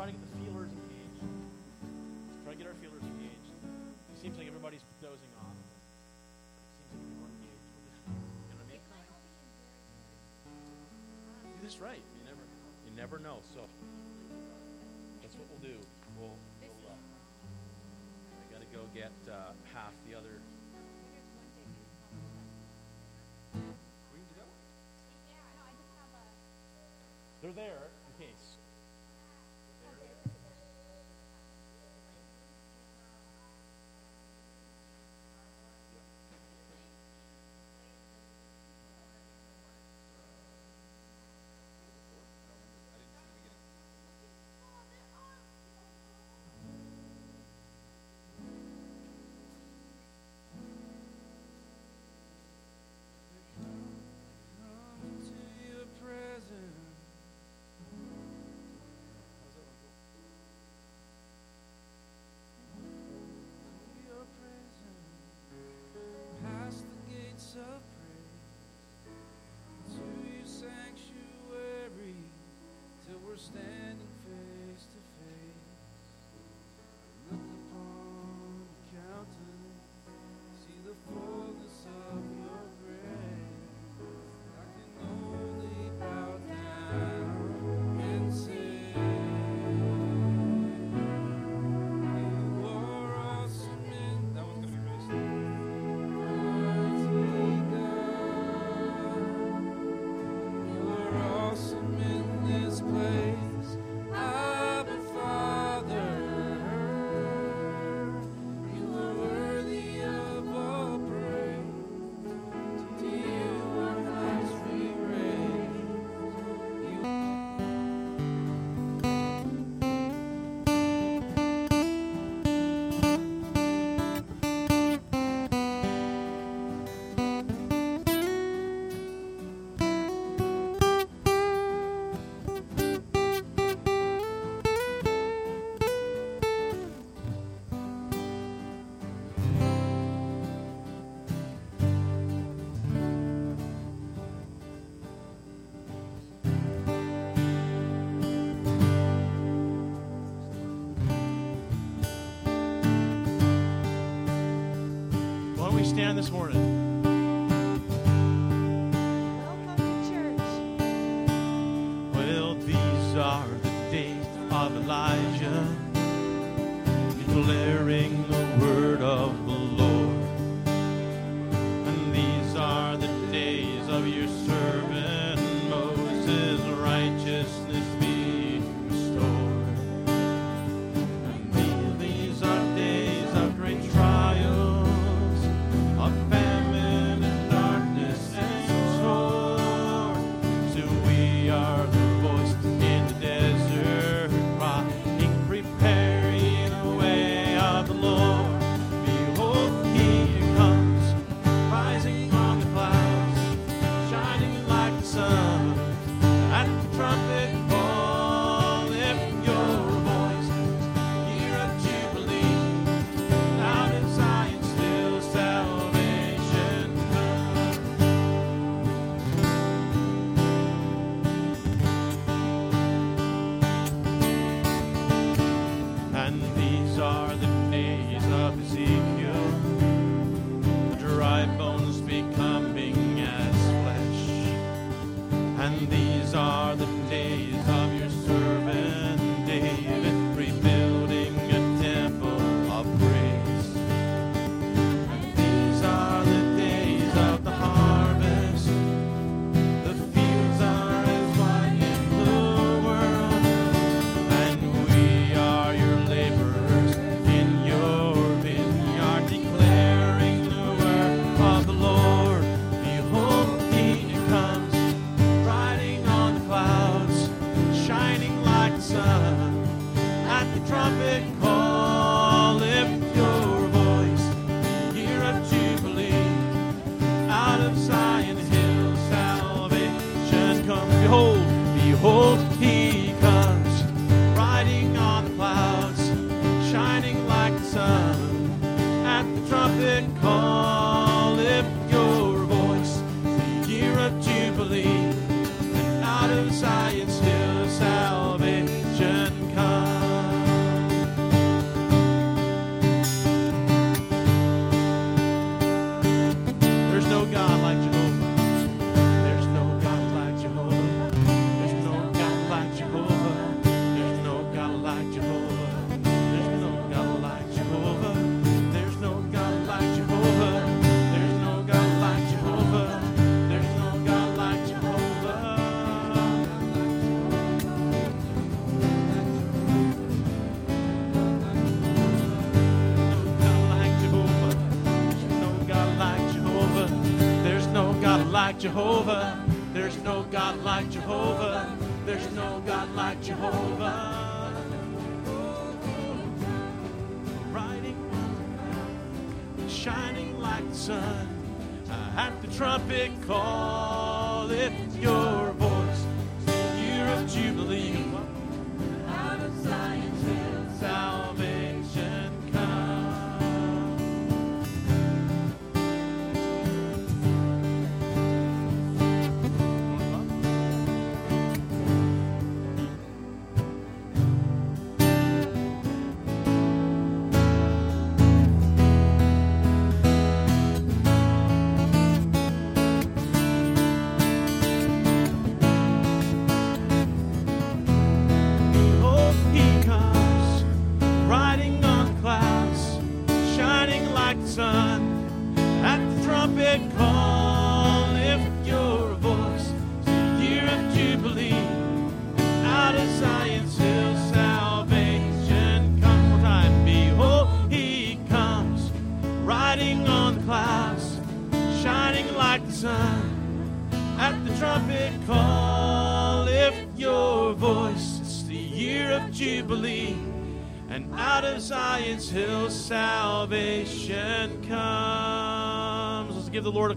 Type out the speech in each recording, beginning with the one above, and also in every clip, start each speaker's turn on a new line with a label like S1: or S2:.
S1: try to get the feelers engaged. Let's try to get our feelers engaged. It seems like everybody's dozing off. It seems like we're engaged. You know what I mean? Do this right. You never, you never know. So that's what we'll do. We'll. we'll uh, I got to go get uh, half the other. They're there. Stand this morning. Jehovah. There's no God like Jehovah. There's no God like Jehovah. Riding, shining like the sun. At the trumpet call,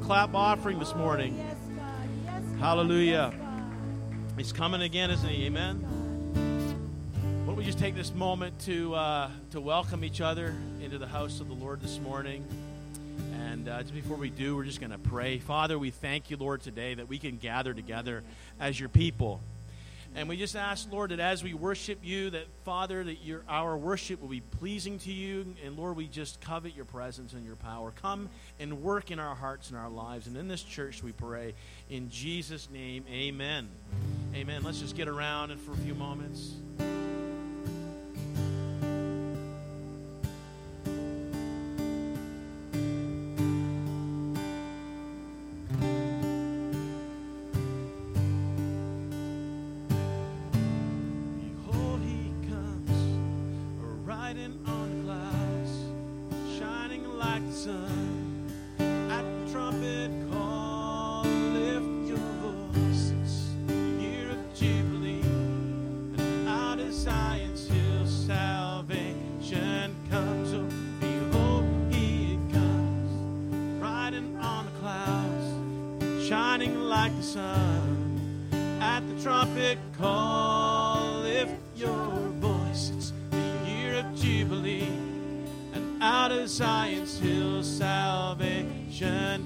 S1: clap offering this morning. Hallelujah. He's coming again, isn't he? Amen. Why don't we just take this moment to uh, to welcome each other into the house of the Lord this morning? And uh, just before we do, we're just going to pray. Father, we thank you, Lord, today that we can gather together as your people. And we just ask, Lord, that as we worship you, that Father, that your our worship will be pleasing to you. And Lord, we just covet your presence and your power. Come and work in our hearts and our lives. And in this church, we pray in Jesus' name, Amen. Amen. Let's just get around and for a few moments. Riding on the clouds, shining like the sun. At the trumpet call, lift your voices, year of jubilee, and out of Zion's hill, salvation comes. Oh, behold, he comes, riding on the clouds, shining like the sun. At the trumpet call, salvation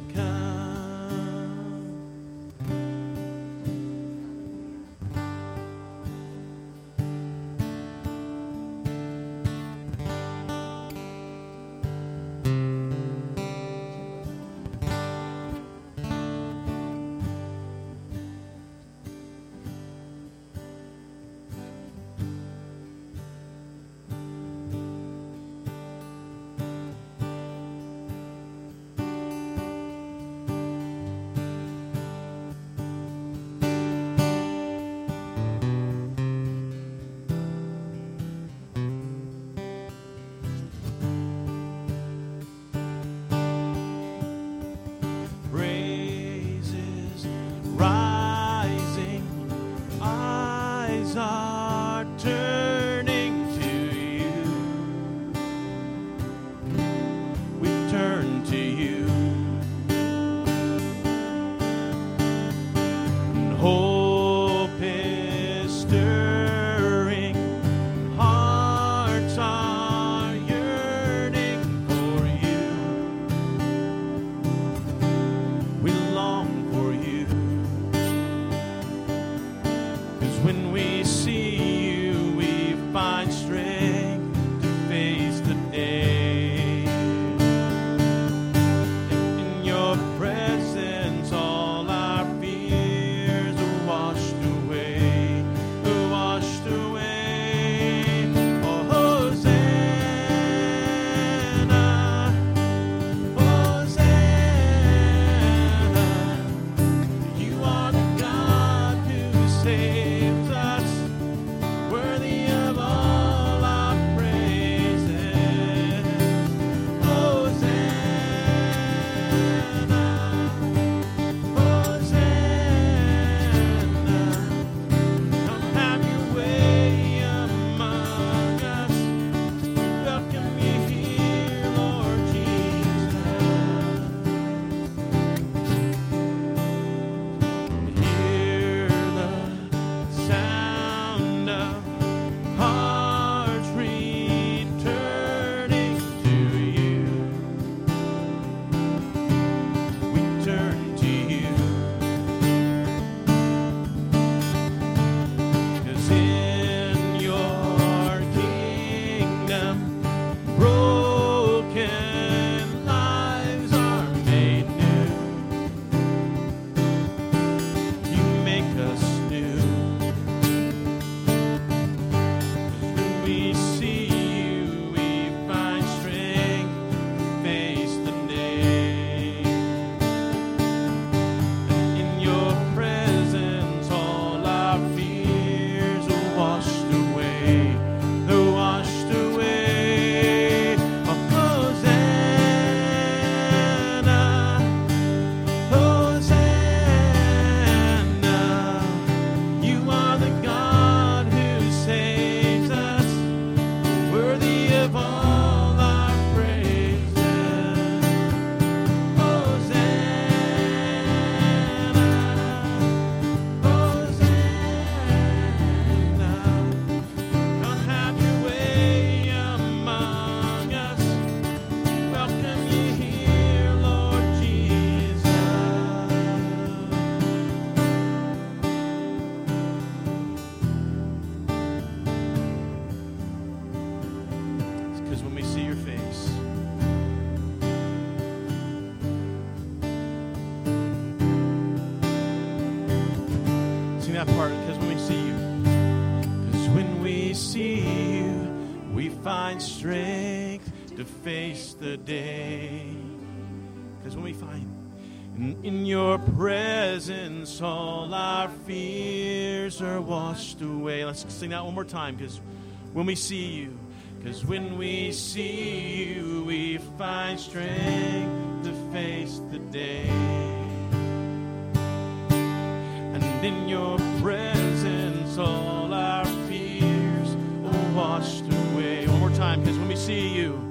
S1: presence, all our fears are washed away. Let's sing that one more time because when we see you, because when we see you, we find strength to face the day. And in your presence, all our fears are washed away. One more time because when we see you,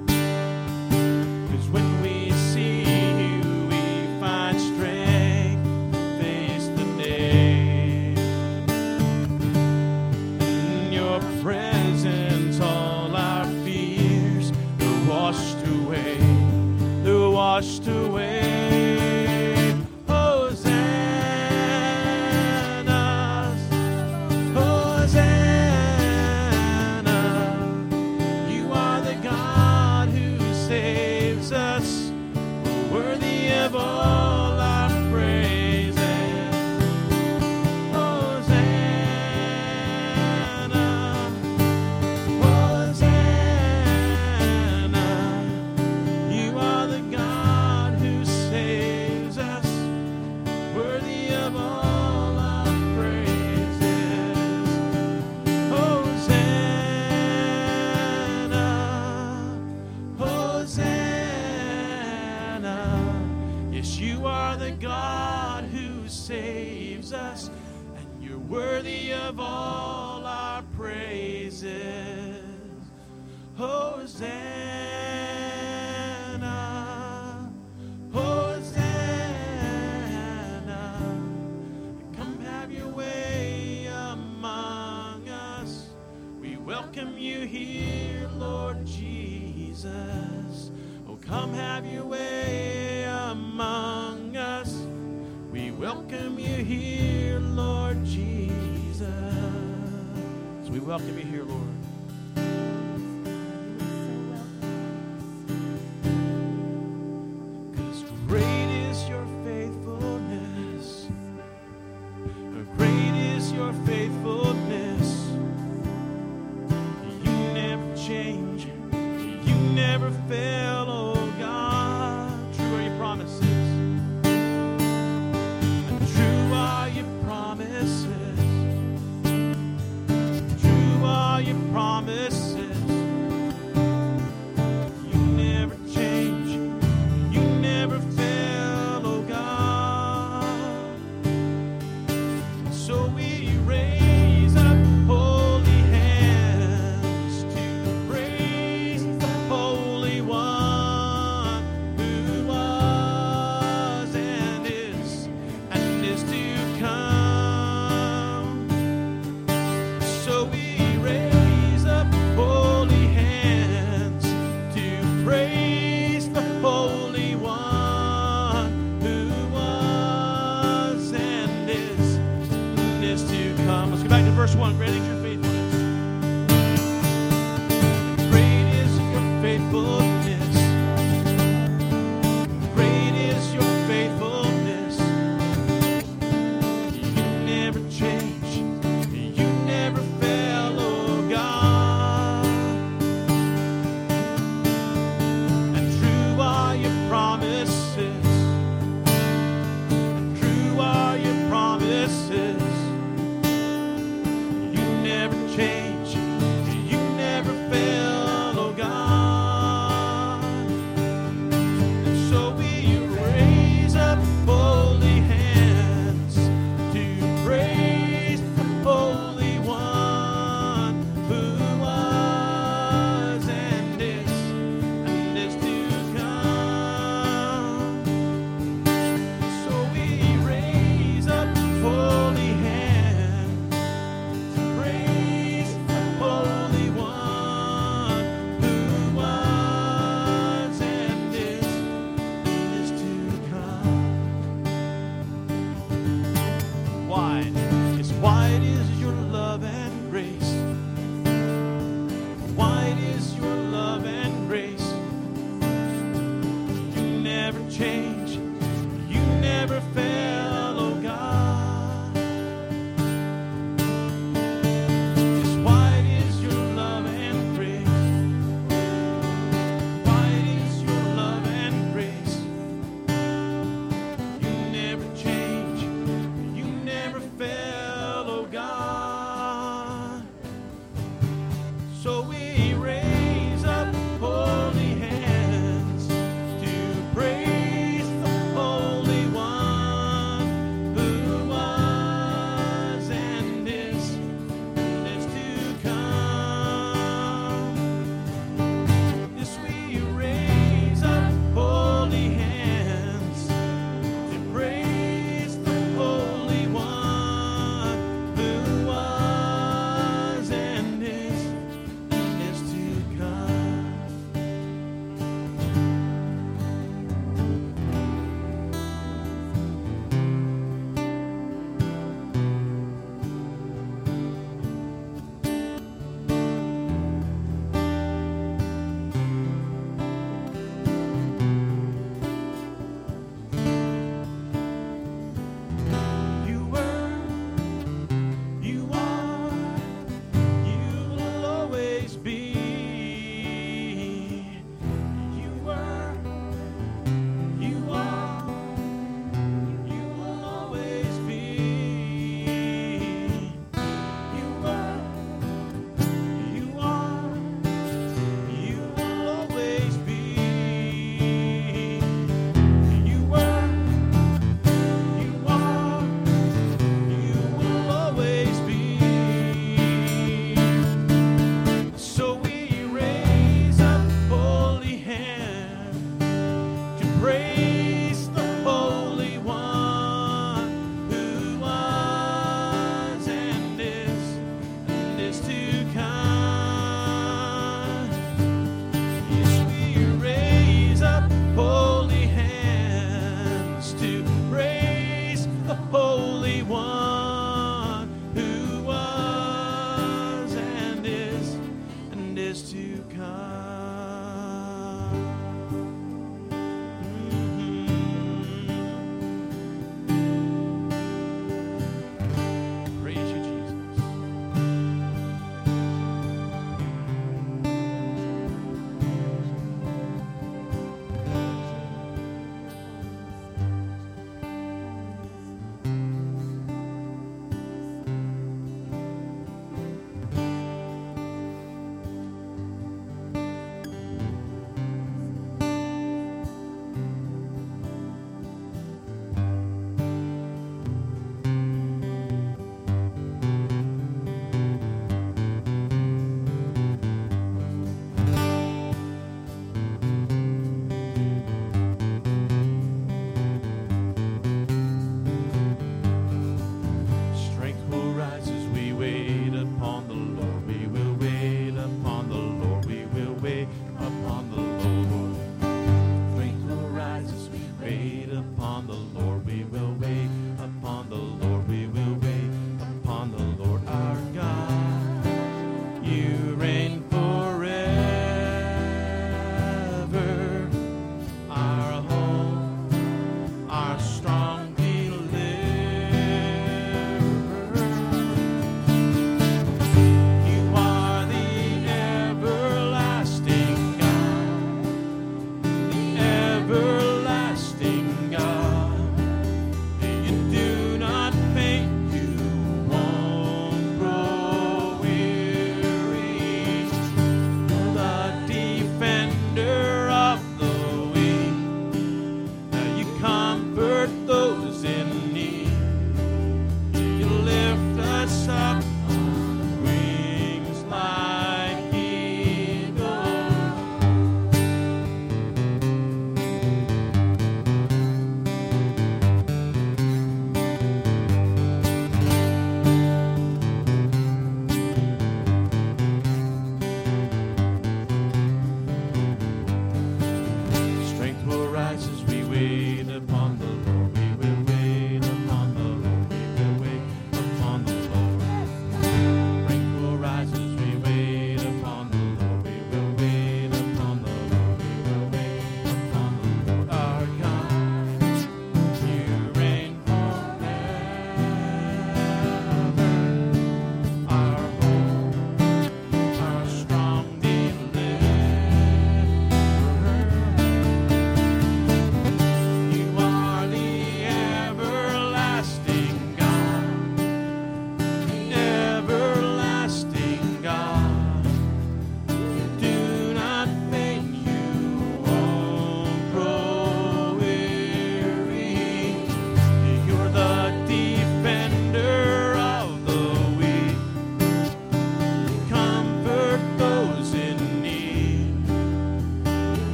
S1: welcome you here, Lord. praise.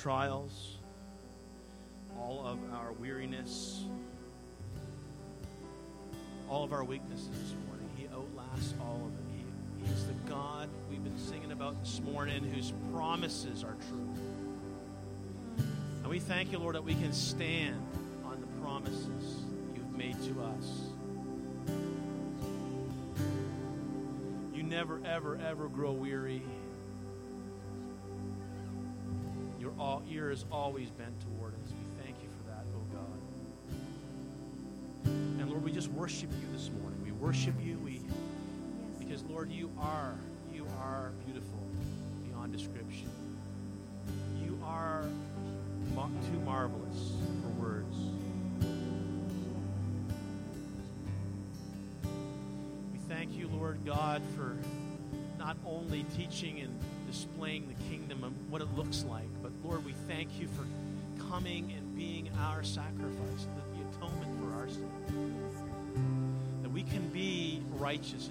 S1: Trials, all of our weariness, all of our weaknesses this morning. He outlasts all of it. He, he's the God we've been singing about this morning whose promises are true. And we thank you, Lord, that we can stand on the promises you've made to us. You never, ever, ever grow weary. All, ear is always bent toward us. We thank you for that, oh God. And Lord, we just worship you this morning. We worship you. We because Lord, you are you are beautiful beyond description. You are too marvelous for words. We thank you, Lord God, for not only teaching and displaying the kingdom and what it looks like, but Lord, we thank you for coming and being our sacrifice, the, the atonement for our sin. That we can be righteous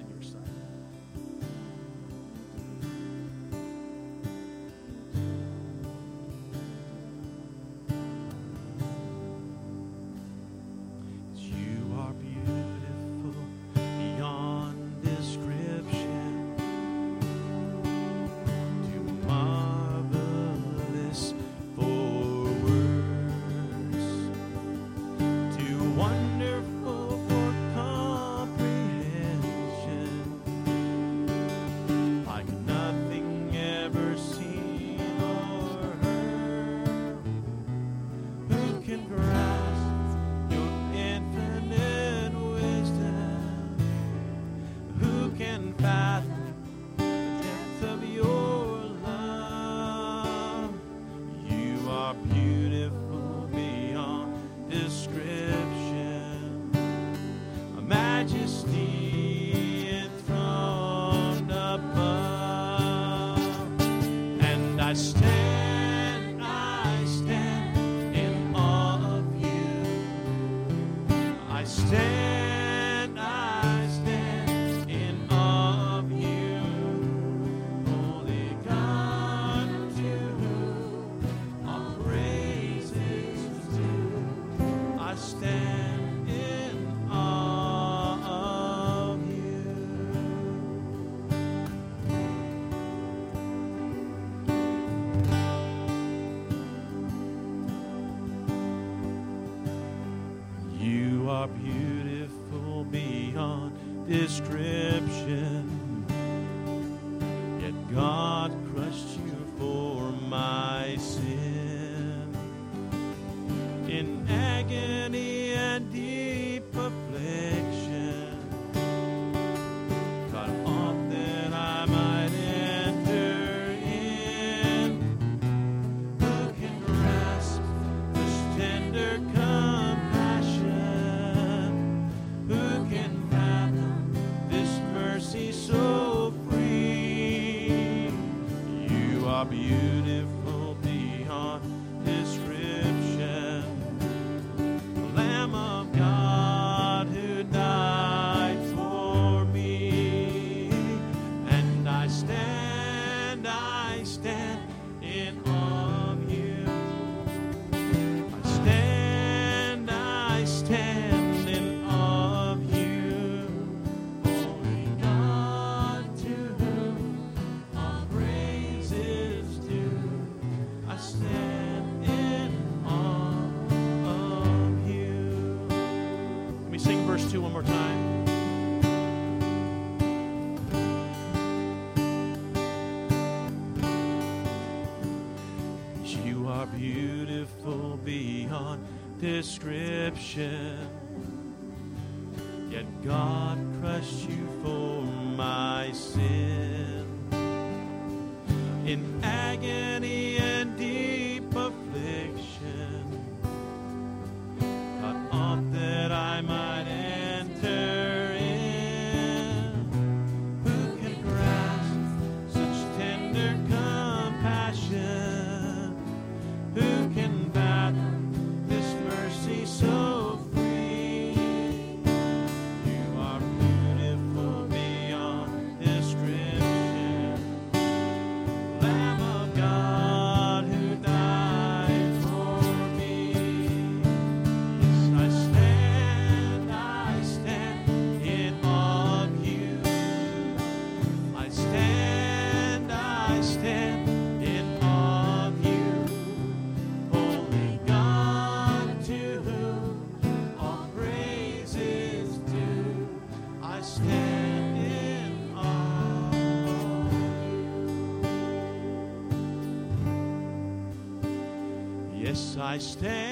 S1: description. I stand,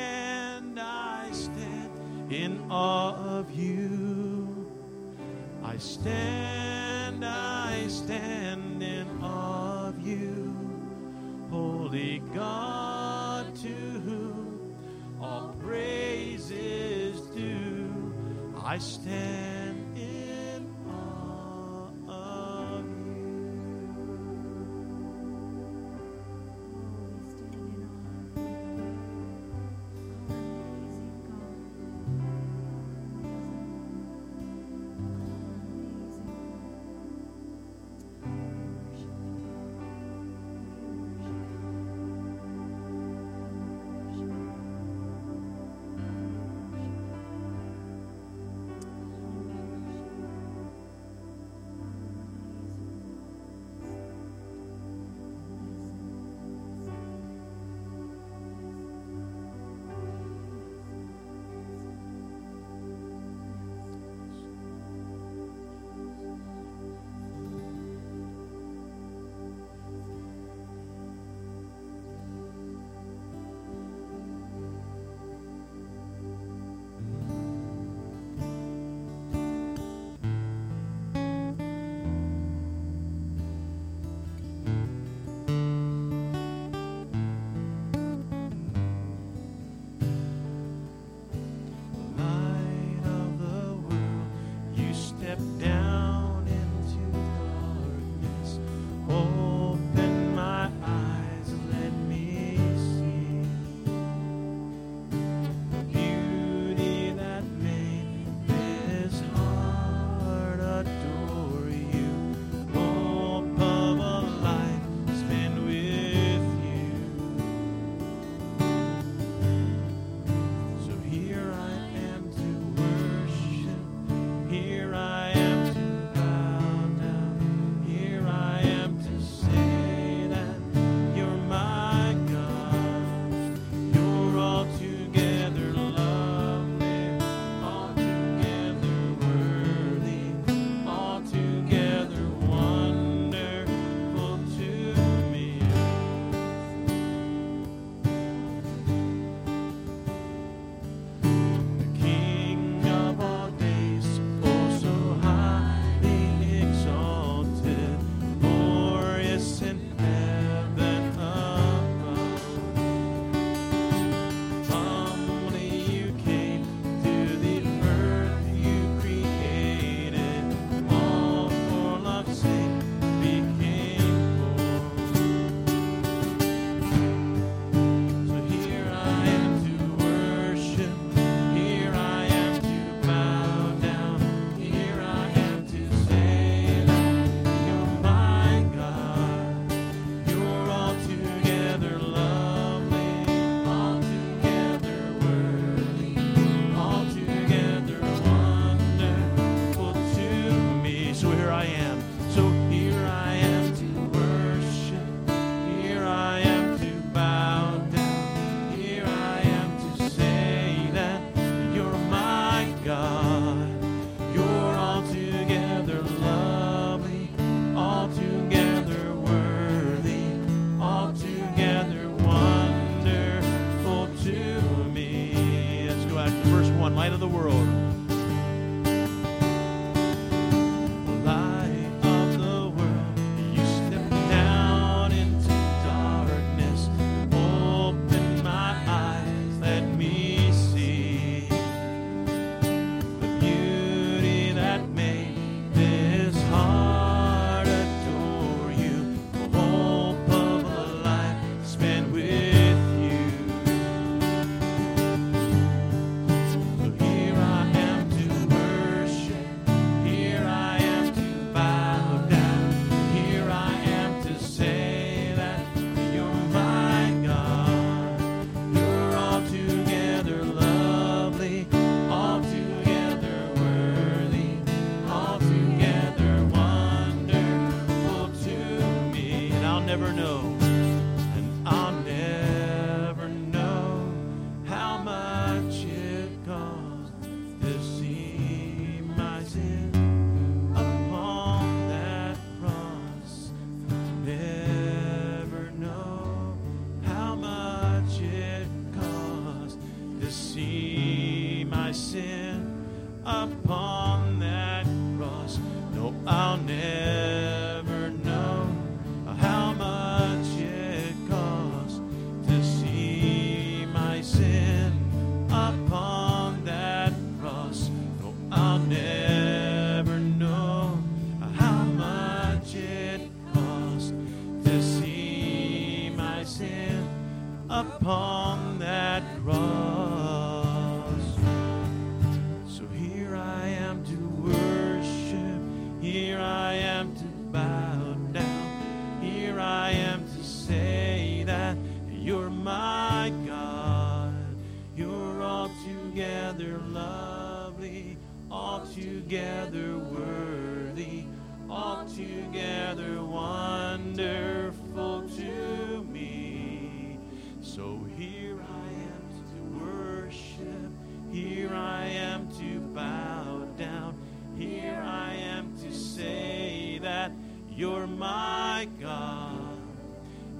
S2: You're my God.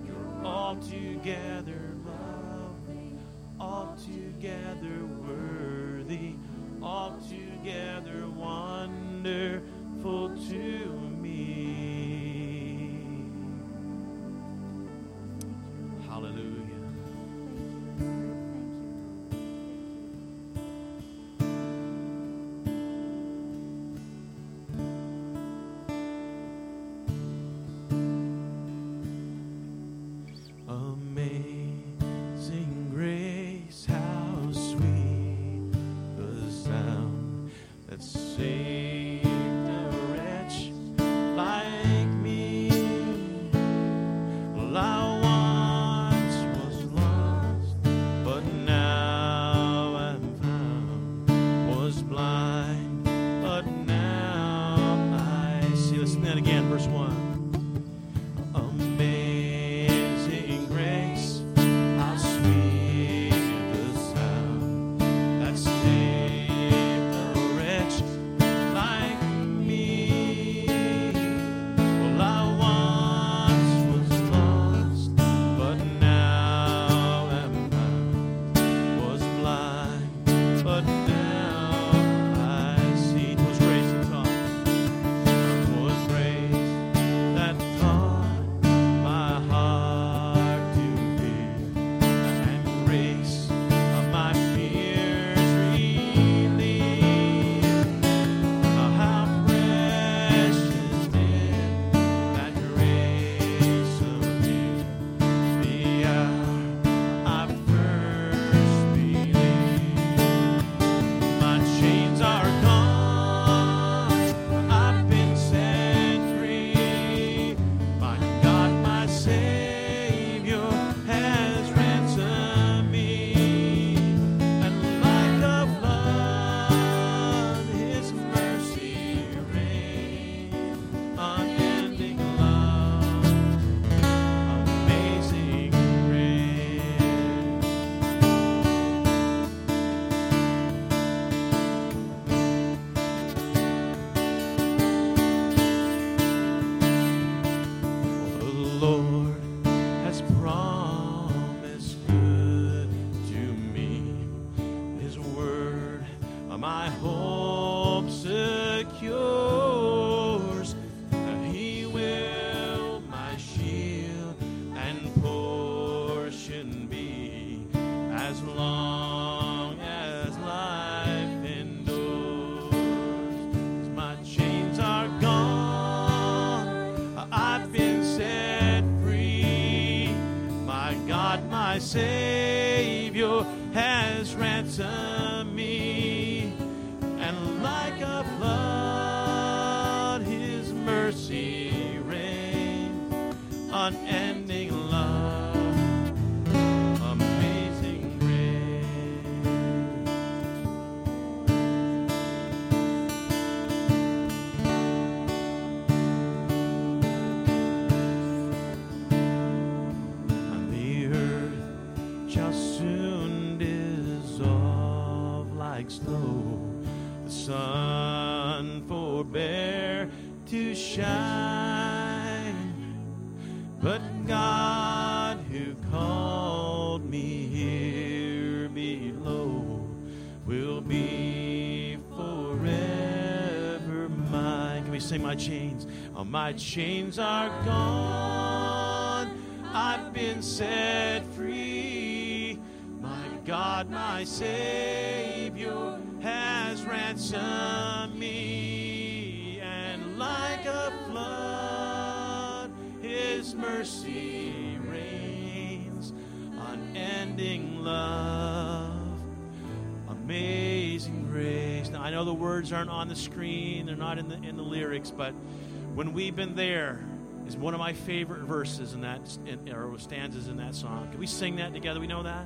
S2: You're altogether lovely, altogether worthy, altogether wonderful to me. Chains?
S1: Oh, my chains are gone. I've been set free. My God, my Savior has ransomed me. And like a flood, His mercy rains. Unending love amazing grace. Now I know the words aren't on the screen; they're not in the in the lyrics, but when we've been there is one of my favorite verses in that in, or stanzas in that song. Can we sing that together? We know that.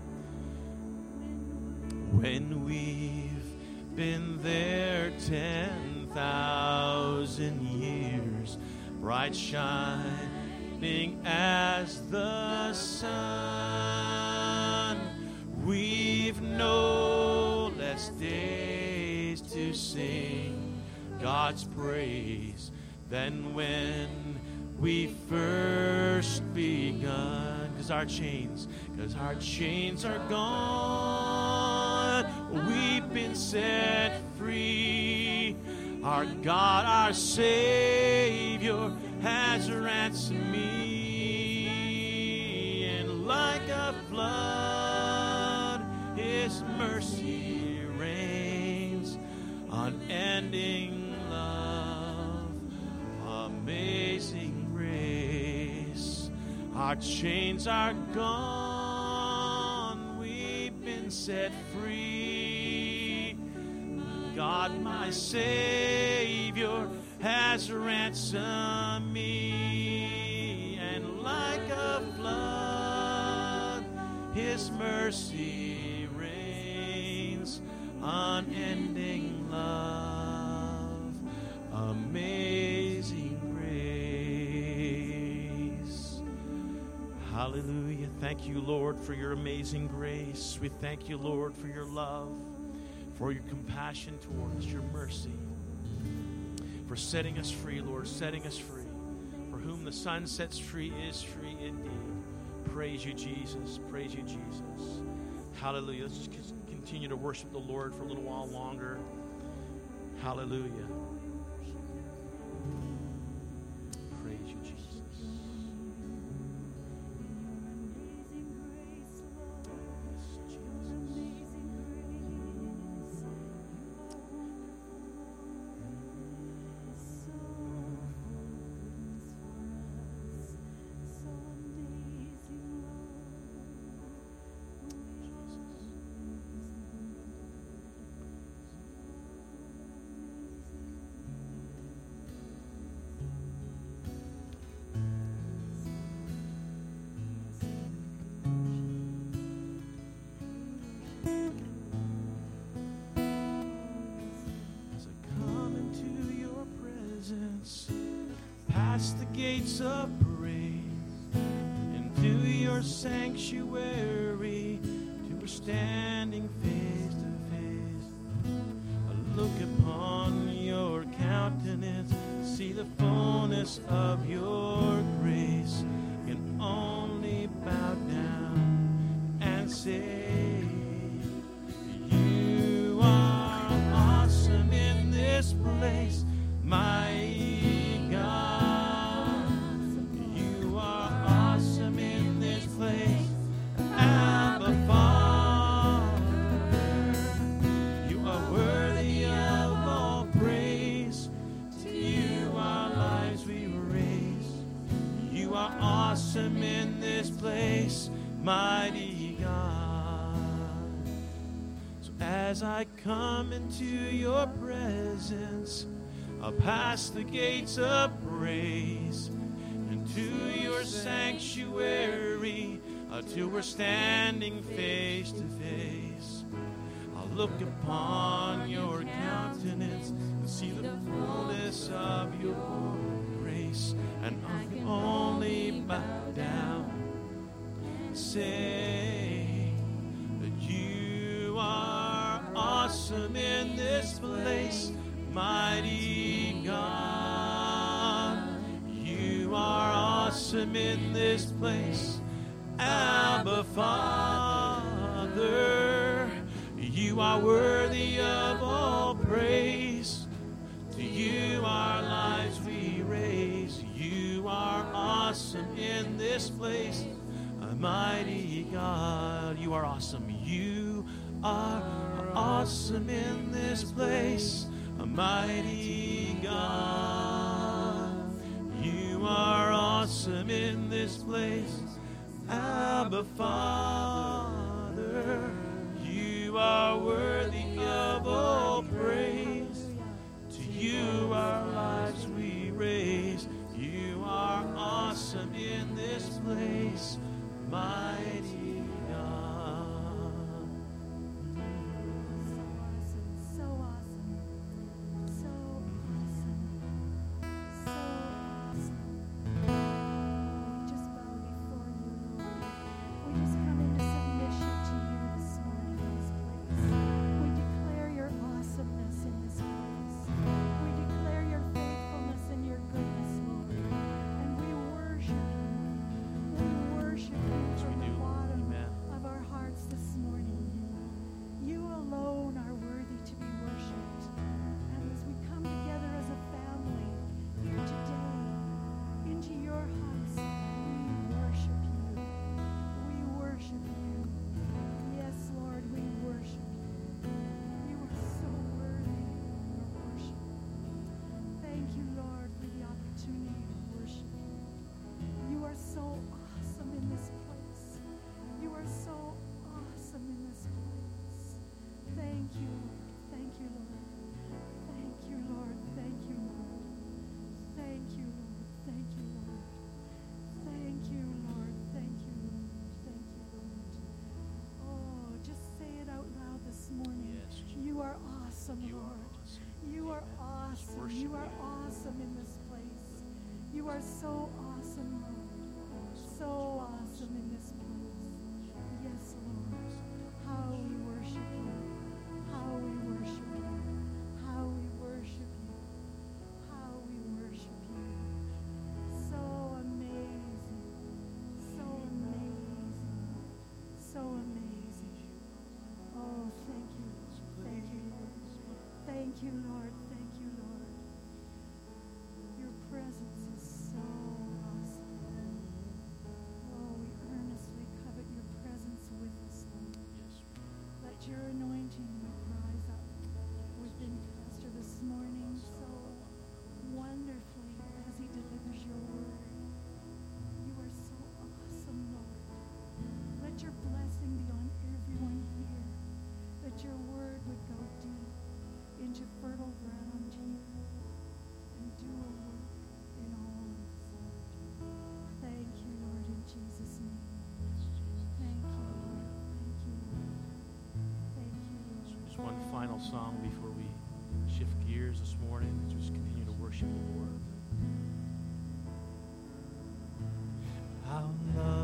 S1: When we've been there ten thousand years, bright shining as the sun, we've no less days to sing God's praise than when we first begun. Cause our chains, cause our chains are gone. We've been set free. Our God, our Savior, has ransomed me. And like a flood, His mercy rains. Unending amazing grace. Our chains are gone. We've been set free. God, my Savior, has ransomed me. And like a flood, His mercy rains. Unending love, amazing Hallelujah. Thank you, Lord, for your amazing grace. We thank you, Lord, for your love, for your compassion toward us, your mercy, for setting us free, Lord, setting us free. For whom the Son sets free is free indeed. Praise you, Jesus. Praise you, Jesus. Hallelujah. Let's just continue to worship the Lord for a little while longer. Hallelujah. Yes, Jesus. Gates of praise, into your sanctuary, to we're You are awesome in this place, mighty God. So as I come into your presence, I'll pass the gates of praise into your sanctuary until we're standing face to face. I'll look upon your countenance and see the fullness of your grace, and can only bow down and say that you are awesome in this place, mighty God. You are awesome in this place, Abba Father. You are worthy of all praise. To you our lives awesome in this place. A mighty God, you are awesome. You are awesome in this place. A mighty God, you are awesome in this place. Abba Father, you are worthy of all praise. To you our lives we raise awesome in this place, mighty God.
S3: You Lord. Are awesome. You are awesome. You are awesome in this place. You are so
S1: song before we shift gears this morning. Just continue to worship the Lord. Love.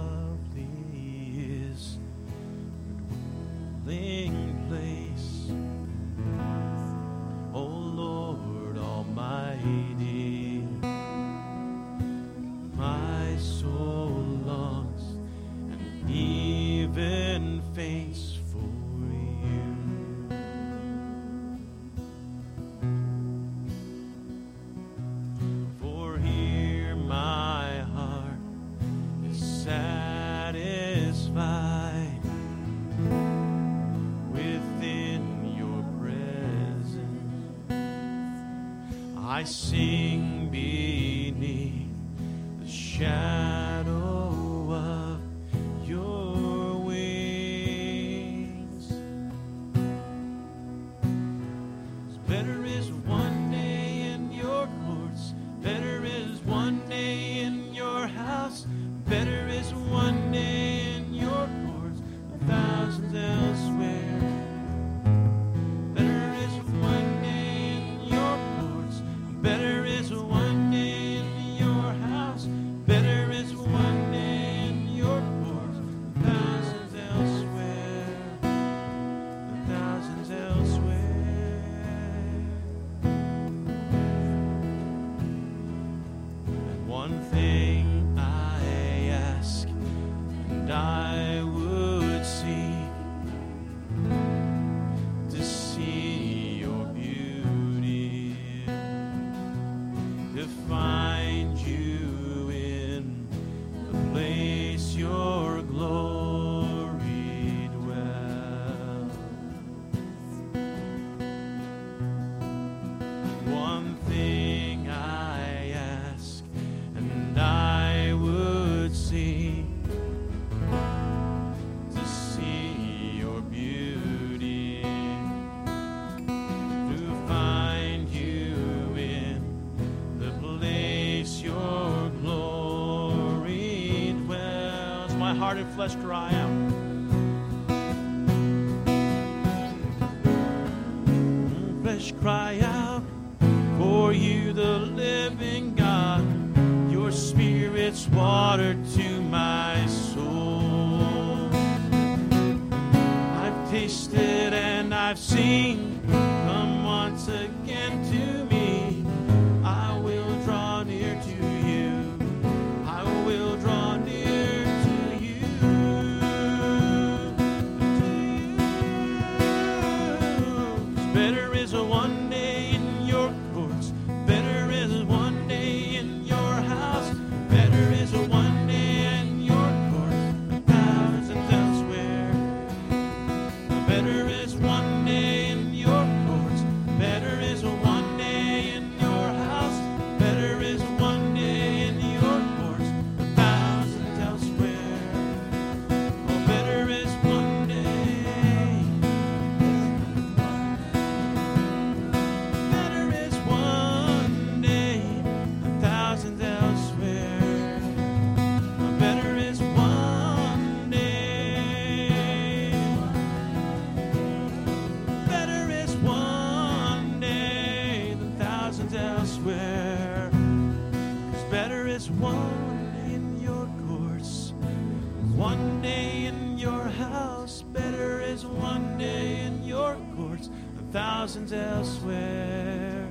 S1: One day in your house. Better is one day in your courts than thousands elsewhere.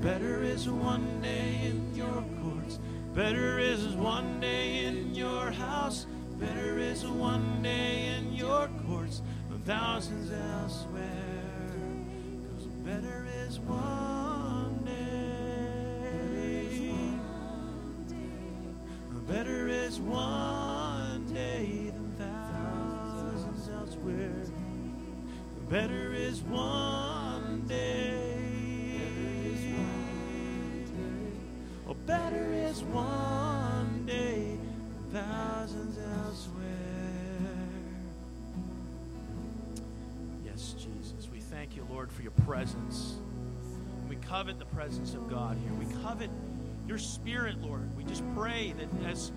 S1: Better is one day in your courts. Better is one day in your house. Better is one day in your courts than thousands elsewhere. 'Cause better is one day. Better is one you, Lord, for your presence. We covet the presence of God here. We covet your spirit, Lord. We just pray that as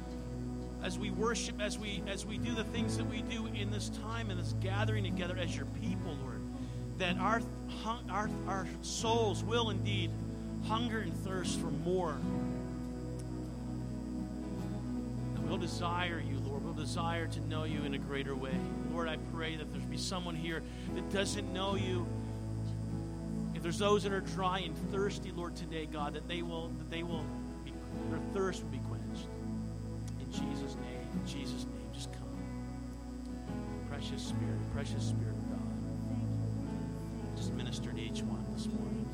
S1: as we worship, as we as we do the things that we do in this time and this gathering together as your people, Lord, that our our our souls will indeed hunger and thirst for more. And we'll desire you, Lord. We'll desire to know you in a greater way. Lord, I pray that there's be someone here that doesn't know you. If there's those that are dry and thirsty, Lord, today, God, that they will that they will be, their thirst will be quenched. In Jesus' name, in Jesus' name, just come. Precious Spirit, precious Spirit of God. Just minister to each one this morning.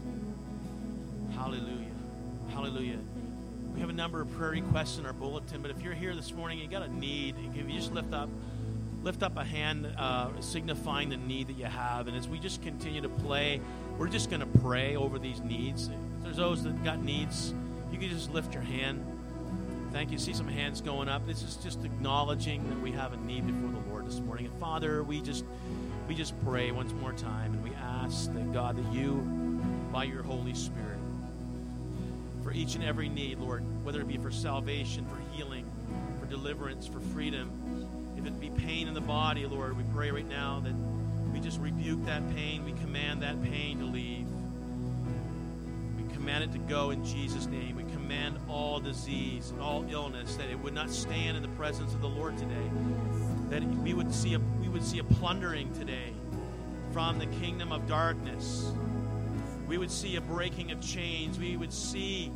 S1: Hallelujah. Hallelujah. We have a number of prayer requests in our bulletin, but if you're here this morning and you got a need, if you just lift up lift up a hand uh, signifying the need that you have. And as we just continue to play, we're just going to pray over these needs. If there's those that got needs, you can just lift your hand. Thank you. See some hands going up. This is just acknowledging that we have a need before the Lord this morning. And Father, we just we just pray once more time and we ask that God that you by your Holy Spirit for each and every need, Lord, whether it be for salvation, for healing, for deliverance, for freedom, if it be pain in the body, Lord, we pray right now that we just rebuke that pain. We command that pain to leave. We command it to go in Jesus' name. We command all disease and all illness that it would not stand in the presence of the Lord today. That we would see a we would see a plundering today from the kingdom of darkness. We would see a breaking of chains. We would see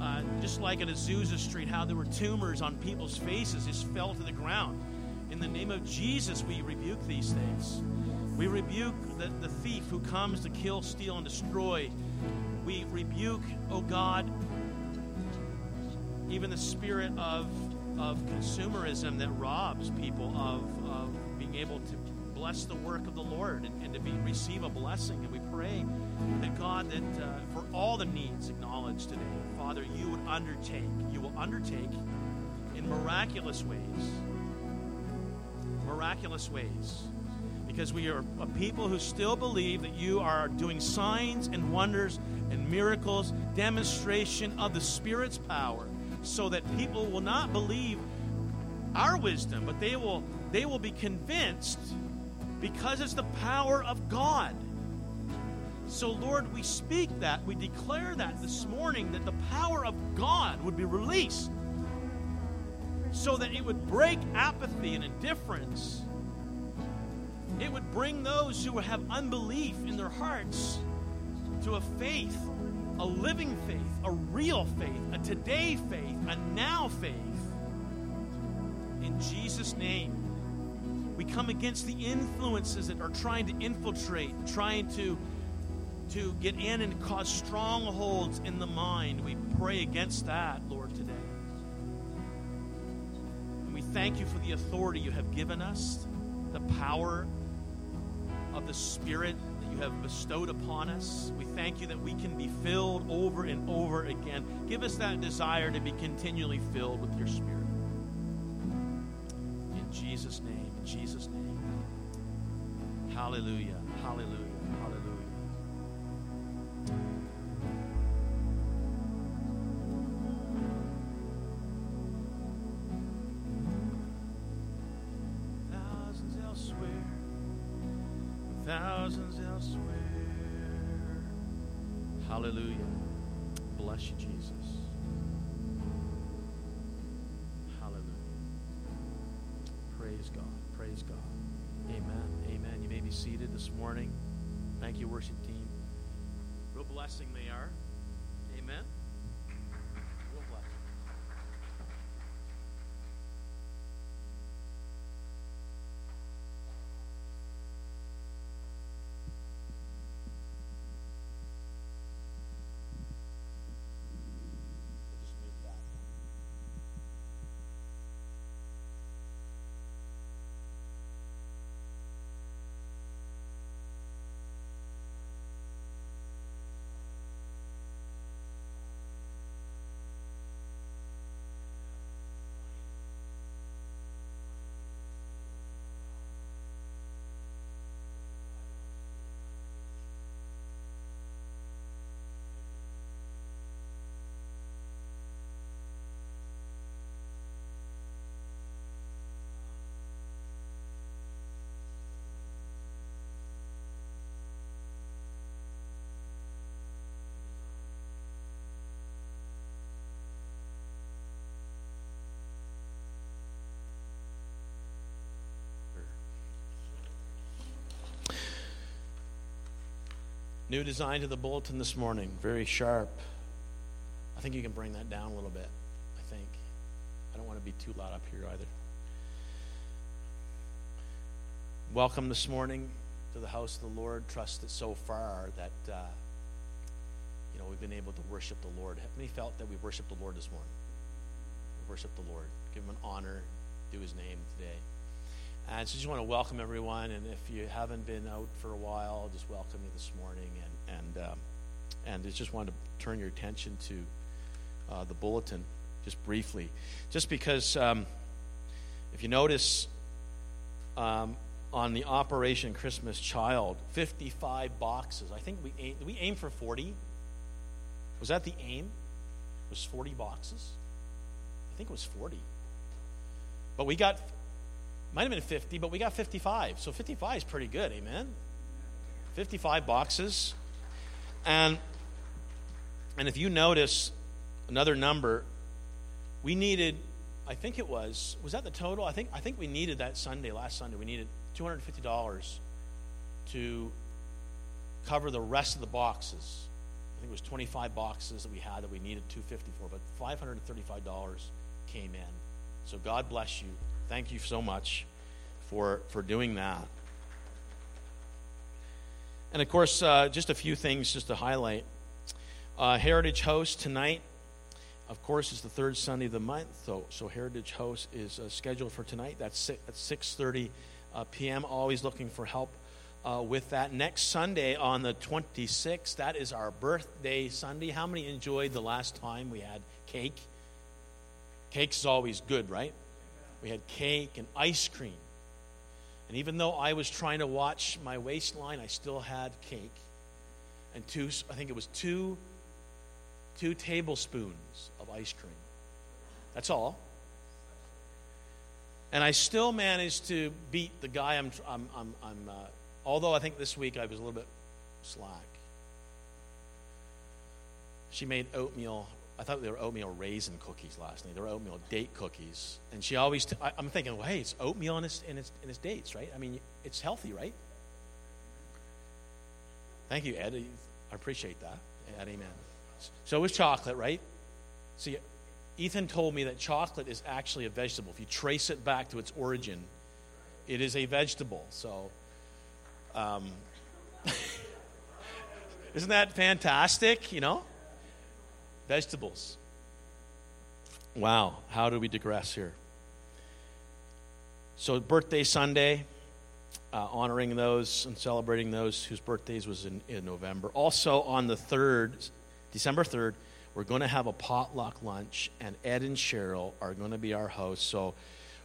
S1: uh, just like at Azusa Street, how there were tumors on people's faces just fell to the ground. In the name of Jesus, we rebuke these things. We rebuke the, the thief who comes to kill, steal, and destroy. We rebuke, oh God, even the spirit of, of consumerism that robs people of, of being able to bless the work of the Lord and, and to be, receive a blessing. And we pray that God, that uh, for all the needs acknowledged today, Father, you would undertake, you will undertake in miraculous ways, miraculous ways, because we are a people who still believe that you are doing signs and wonders and miracles, demonstration of the Spirit's power, so that people will not believe our wisdom, but they will they will be convinced because it's the power of God. So, Lord, we speak that, we declare that this morning that the power of God would be released so that it would break apathy and indifference. It would bring those who have unbelief in their hearts to a faith, a living faith, a real faith, a today faith, a now faith. In Jesus' name, we come against the influences that are trying to infiltrate, trying to to get in and cause strongholds in the mind. We pray against that, Lord, thank you for the authority you have given us, the power of the Spirit that you have bestowed upon us. We thank you that we can be filled over and over again. Give us that desire to be continually filled with your Spirit. In Jesus' name, in Jesus' name. Hallelujah, hallelujah. Praise God. Praise God. Amen. Amen. You may be seated this morning. Thank you, worship team. Real blessing they are. Amen. New design to the bulletin this morning, very sharp. I think you can bring that down a little bit. I think. I don't want to be too loud up here either. Welcome this morning to the house of the Lord. Trust that so far that uh, you know we've been able to worship the Lord. Have many felt that we worshiped the Lord this morning? We worship the Lord, give Him an honor, do His name today. And so just want to welcome everyone. And if you haven't been out for a while, just welcome you this morning. And and um, and just wanted to turn your attention to uh, the bulletin just briefly, just because um, if you notice um, on the Operation Christmas Child, 55 boxes. I think we aim, we aim for 40. Was that the aim? Was 40 boxes? I think it was 40. But we got might have been 50, but we got 55. So 55 is pretty good, amen? 55 boxes. And and if you notice another number, we needed I think it was was that the total? I think I think we needed that Sunday, last Sunday, we needed $250 to cover the rest of the boxes. I think it was 25 boxes that we had that we needed 250 for, but $535 came in. So God bless you. Thank you so much for, for doing that. And of course, uh, just a few things just to highlight. Uh, Heritage House tonight, of course, is the third Sunday of the month. So, so Heritage House is uh, scheduled for tonight. That's six, at 6.30 uh, p.m. Always looking for help uh, with that. Next Sunday on the 26th, that is our birthday Sunday. How many enjoyed the last time we had cake? Cake is always good, right? We had cake and ice cream. And even though I was trying to watch my waistline, I still had cake. And two, I think it was two, two tablespoons of ice cream. That's all. And I still managed to beat the guy I'm, I'm, I'm, I'm uh, although I think this week I was a little bit slack. She made oatmeal. I thought they were oatmeal raisin cookies last night. They were oatmeal date cookies. And she always, t- I, I'm thinking, well, hey, it's oatmeal and it's, and, it's, and it's dates, right? I mean, it's healthy, right? Thank you, Ed. I appreciate that. Ed, amen. So it was chocolate, right? See, Ethan told me that chocolate is actually a vegetable. If you trace it back to its origin, it is a vegetable. So, um, isn't that fantastic? You know, vegetables. Wow, how do we digress here? So, birthday Sunday, uh, honoring those and celebrating those whose birthdays was in, in November. Also, on the 3rd, December 3rd, we're going to have a potluck lunch, and Ed and Cheryl are going to be our hosts. So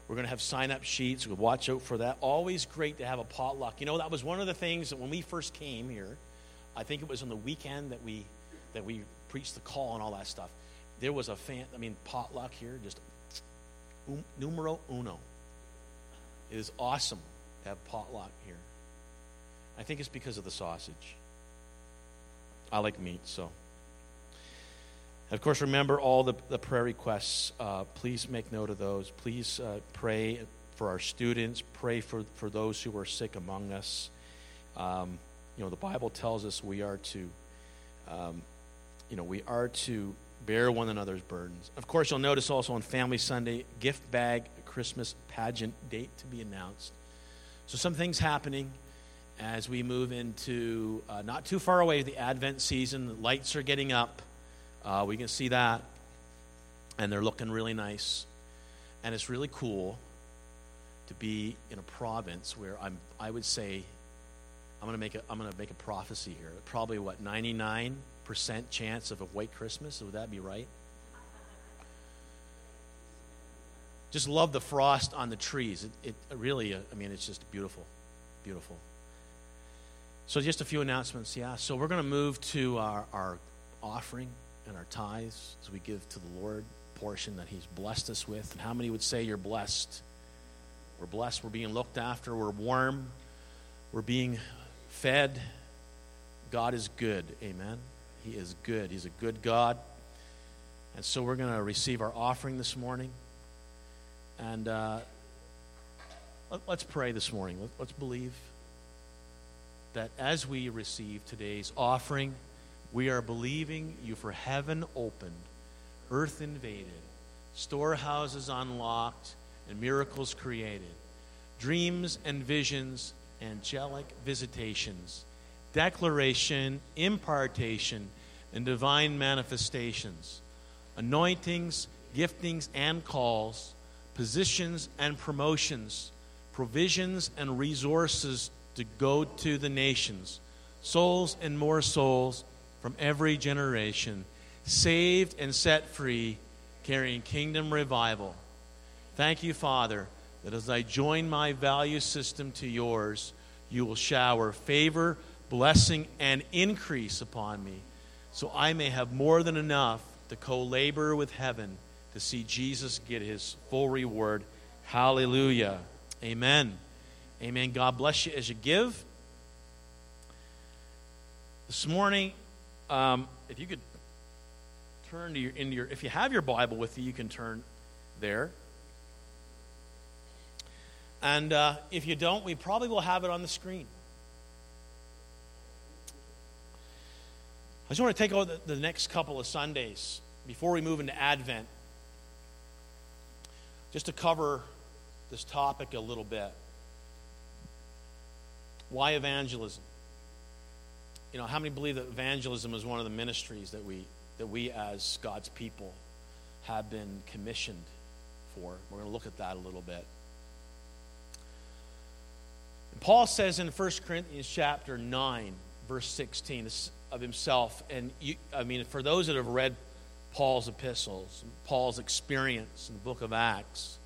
S1: we're going to have sign up sheets. We'll watch out for that. Always great to have a potluck. You know, that was one of the things that when we first came here, I think it was on the weekend that we that we preached the call and all that stuff. There was a fan, I mean, potluck here, just um, numero uno. It is awesome to have potluck here. I think it's because of the sausage. I like meat, so. Of course, remember all the, the prayer requests. Uh, please make note of those. Please uh, pray for our students. Pray for, for those who are sick among us. Um, you know, the Bible tells us we are to, um, you know, we are to bear one another's burdens. Of course, you'll notice also on Family Sunday, gift bag, Christmas pageant date to be announced. So some things happening as we move into uh, not too far away the Advent season. The lights are getting up. Uh, we can see that, and they're looking really nice. And it's really cool to be in a province where I'm. I would say, I'm going to make a. I'm going to make a prophecy here. Probably what 99 percent chance of a white Christmas. Would that be right? Just love the frost on the trees. It, it really. Uh, I mean, it's just beautiful, beautiful. So just a few announcements. Yeah. So we're going to move to our, our offering and our tithes as we give to the Lord portion that He's blessed us with. And how many would say you're blessed? We're blessed. We're being looked after. We're warm. We're being fed. God is good. Amen. He is good. He's a good God. And so we're going to receive our offering this morning. And uh, let, us pray this morning. Let, let's believe that as we receive today's offering, we are believing you for heaven opened, earth invaded, storehouses unlocked, and miracles created, dreams and visions, angelic visitations, declaration, impartation, and divine manifestations, anointings, giftings, and calls, positions and promotions, provisions and resources to go to the nations, souls and more souls from every generation, saved and set free, carrying kingdom revival. Thank you, Father, that as I join my value system to yours, you will shower favor, blessing, and increase upon me, so I may have more than enough to co labor with heaven to see Jesus get his full reward. Hallelujah. Amen. Amen. God bless you as you give. This morning, um, if you could turn to your, your, if you have your Bible with you, you can turn there. And uh, if you don't, we probably will have it on the screen. I just want to take over the, next couple of Sundays before we move into Advent, just to cover this topic a little bit. Why evangelism? you know, how many believe that evangelism is one of the ministries that we that we as God's people have been commissioned for? We're going to look at that a little bit. Paul says in 1 Corinthians chapter 9, verse 16, of himself, and you, I mean, for those that have read Paul's epistles, Paul's experience in the book of Acts,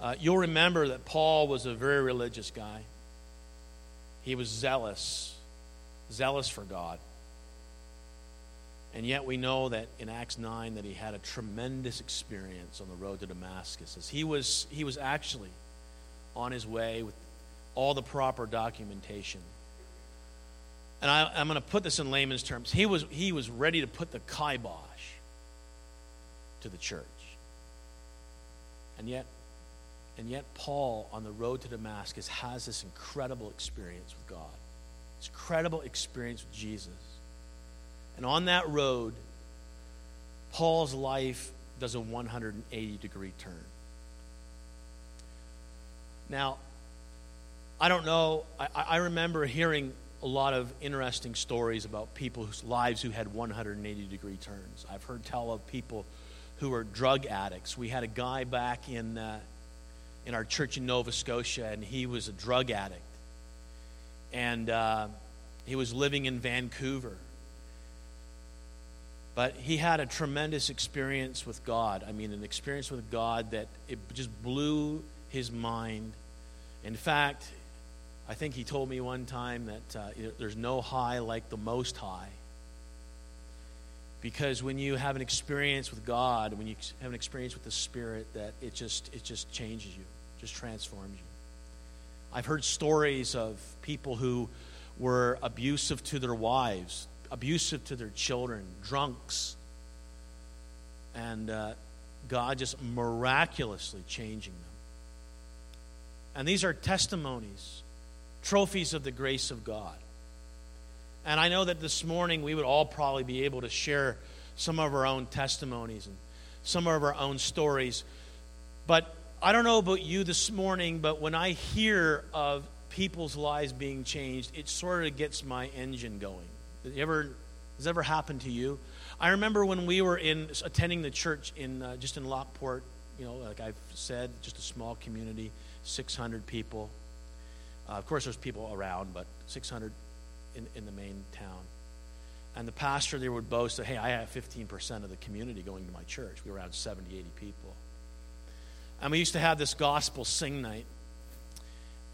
S1: uh, you'll remember that Paul was a very religious guy. He was zealous zealous for God. And yet we know that in Acts 9 that he had a tremendous experience on the road to Damascus as he was he was actually on his way with all the proper documentation. And I, I'm going to put this in layman's terms. He was, he was ready to put the kibosh to the church. And yet, and yet, Paul, on the road to Damascus, has this incredible experience with God, this incredible experience with Jesus. And on that road, Paul's life does a 180 degree turn. Now, I don't know, I, I remember hearing a lot of interesting stories about people whose lives who had 180 degree turns. I've heard tell of people who were drug addicts. We had a guy back in, uh, in our church in Nova Scotia, and he was a drug addict. And uh, he was living in Vancouver. But he had a tremendous experience with God. I mean, an experience with God that it just blew his mind. In fact, I think he told me one time that uh, there's no high like the most high. Because when you have an experience with God, when you have an experience with the Spirit, that it just it just changes you, just transforms you. I've heard stories of people who were abusive to their wives, abusive to their children, drunks, and uh, God just miraculously changing them. And these are testimonies trophies of the grace of God. And I know that this morning we would all probably be able to share some of our own testimonies and some of our own stories. But I don't know about you this morning, but when I hear of people's lives being changed, it sort of gets my engine going. Ever, has ever happened to you? I remember when we were in attending the church in uh, just in Lockeport, you know, like I've said, just a small community, 600 people. Uh, of course, there's people around, but 600 in, in the main town. And the pastor there would boast that, hey, I have 15% of the community going to my church. We were around 70, 80 people. And we used to have this gospel sing night.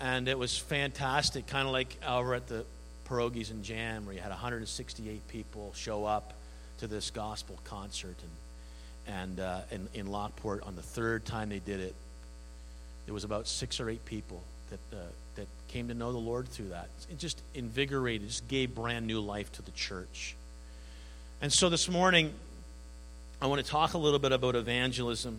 S1: And it was fantastic, kind of like over at the Pierogies and Jam, where you had 168 people show up to this gospel concert. And, and uh, in, in Lockeport, on the third time they did it, there was about six or eight people that, uh, that came to know the Lord through that. It just invigorated, just gave brand new life to the church. And so this morning, I want to talk a little bit about evangelism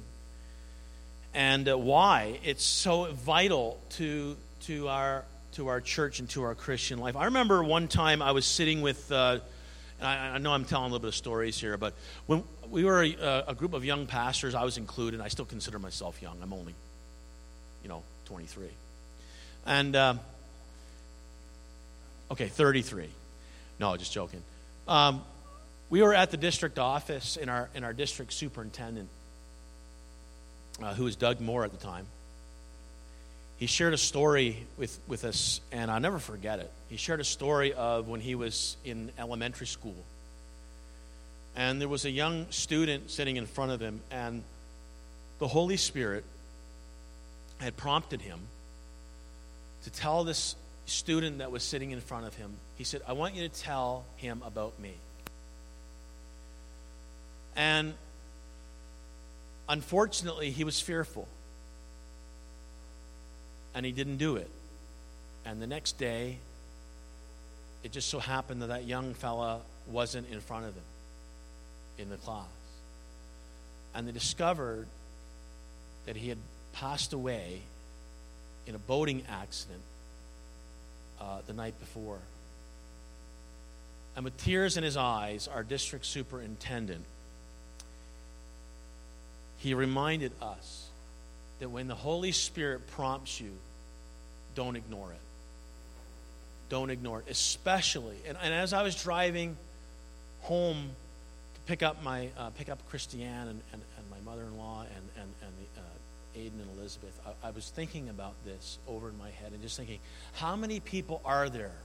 S1: and uh, why it's so vital to, to, our, to our church and to our Christian life. I remember one time I was sitting with, uh, I, I, know I'm telling a little bit of stories here, but when we were a, a group of young pastors, I was included. I still consider myself young. I'm only, you know, 23. And, um, okay, 33. No, just joking. Um, we were at the district office in our, in our district superintendent, uh, who was Doug Moore at the time. He shared a story with, with us, and I'll never forget it. He shared a story of when he was in elementary school. And there was a young student sitting in front of him, and the Holy Spirit had prompted him to tell this student that was sitting in front of him, he said, I want you to tell him about me. And unfortunately, he was fearful. And he didn't do it. And the next day, it just so happened that that young fella wasn't in front of him in the class. And they discovered that he had passed away in a boating accident uh, the night before. And with tears in his eyes, our district superintendent, he reminded us that when the Holy Spirit prompts you, don't ignore it. Don't ignore it. Especially, and, and as I was driving home to pick up my uh, pick up Christiane and, and, and my mother-in-law and, and, and the, uh, Aiden and Elizabeth, I, I was thinking about this over in my head and just thinking, how many people are there?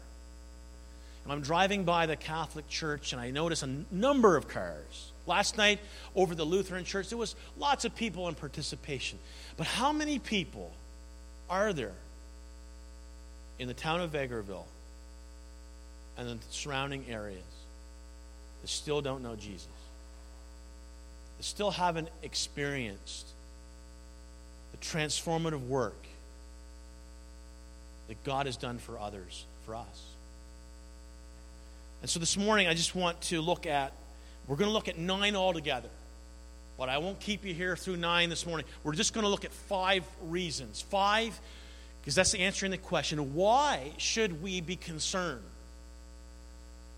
S1: And I'm driving by the Catholic Church and I notice a number of cars. Last night over the Lutheran Church, there was lots of people in participation. But how many people are there in the town of Vegreville and the surrounding areas that still don't know Jesus, that still haven't experienced the transformative work that God has done for others, for us. And so this morning, I just want to look at, we're going to look at nine altogether. But I won't keep you here through nine this morning. We're just going to look at five reasons. Five, because that's answering the question why should we be concerned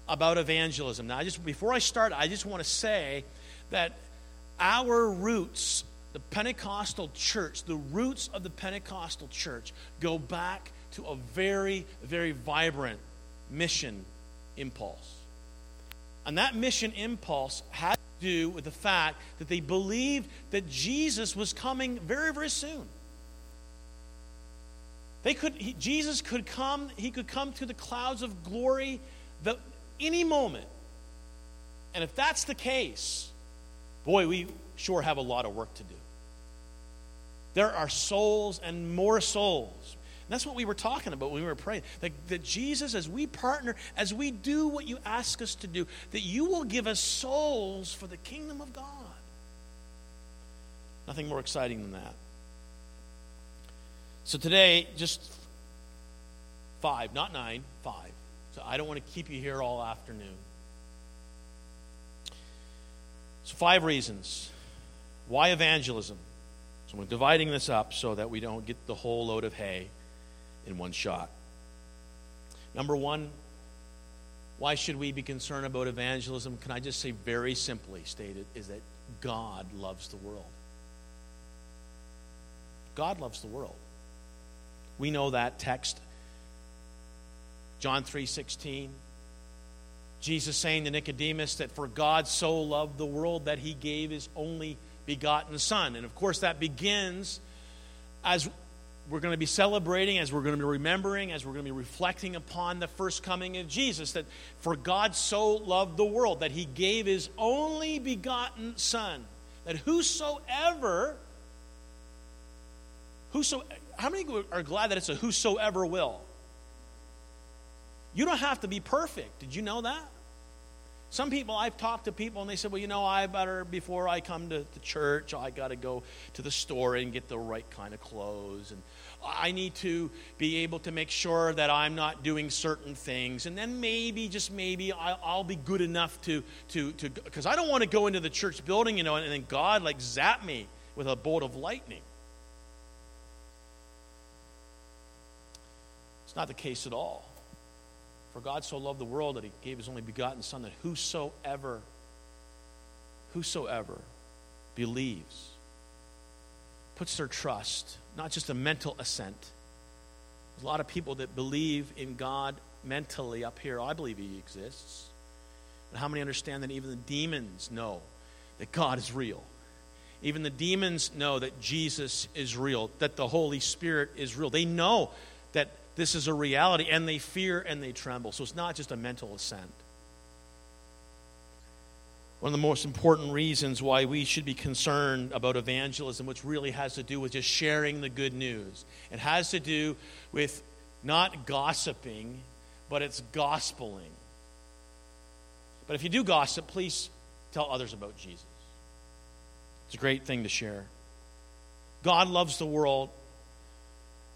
S1: about evangelism? Now, I just before I start, I just want to say that our roots, the Pentecostal church, the roots of the Pentecostal church go back to a very, very vibrant mission impulse. And that mission impulse had to do with the fact that they believed that Jesus was coming very, very soon. They could, he, Jesus could come, he could come through the clouds of glory the, any moment. And if that's the case, boy, we sure have a lot of work to do. There are souls and more souls And that's what we were talking about when we were praying. That, that Jesus, as we partner, as we do what you ask us to do, that you will give us souls for the kingdom of God. Nothing more exciting than that. So today, just five, not nine, five. So I don't want to keep you here all afternoon. So, five reasons. Why evangelism? So, we're dividing this up so that we don't get the whole load of hay in one shot. Number one, why should we be concerned about evangelism? Can I just say very simply stated is that God loves the world. God loves the world. We know that text. John 3:16. Jesus saying to Nicodemus that for God so loved the world that he gave his only begotten son. And of course that begins as we're going to be celebrating, as we're going to be remembering, as we're going to be reflecting upon the first coming of Jesus, that for God so loved the world that he gave his only begotten Son, that whosoever, whoso, how many are glad that it's a whosoever will? You don't have to be perfect. Did you know that? Some people, I've talked to people and they said, well, you know, I better, before I come to the church, I got to go to the store and get the right kind of clothes. And I need to be able to make sure that I'm not doing certain things. And then maybe, just maybe, I'll, be good enough to, to, to, because I don't want to go into the church building, you know, and then God like zap me with a bolt of lightning. It's not the case at all. For God so loved the world that he gave his only begotten Son, that whosoever, whosoever believes, puts their trust, not just a mental assent. There's a lot of people that believe in God mentally up here. I believe he exists. But how many understand that even the demons know that God is real? Even the demons know that Jesus is real, that the Holy Spirit is real. They know that this is a reality, and they fear and they tremble. So it's not just a mental assent. One of the most important reasons why we should be concerned about evangelism, which really has to do with just sharing the good news. It has to do with not gossiping, but it's gospeling. But if you do gossip, please tell others about Jesus. It's a great thing to share. God loves the world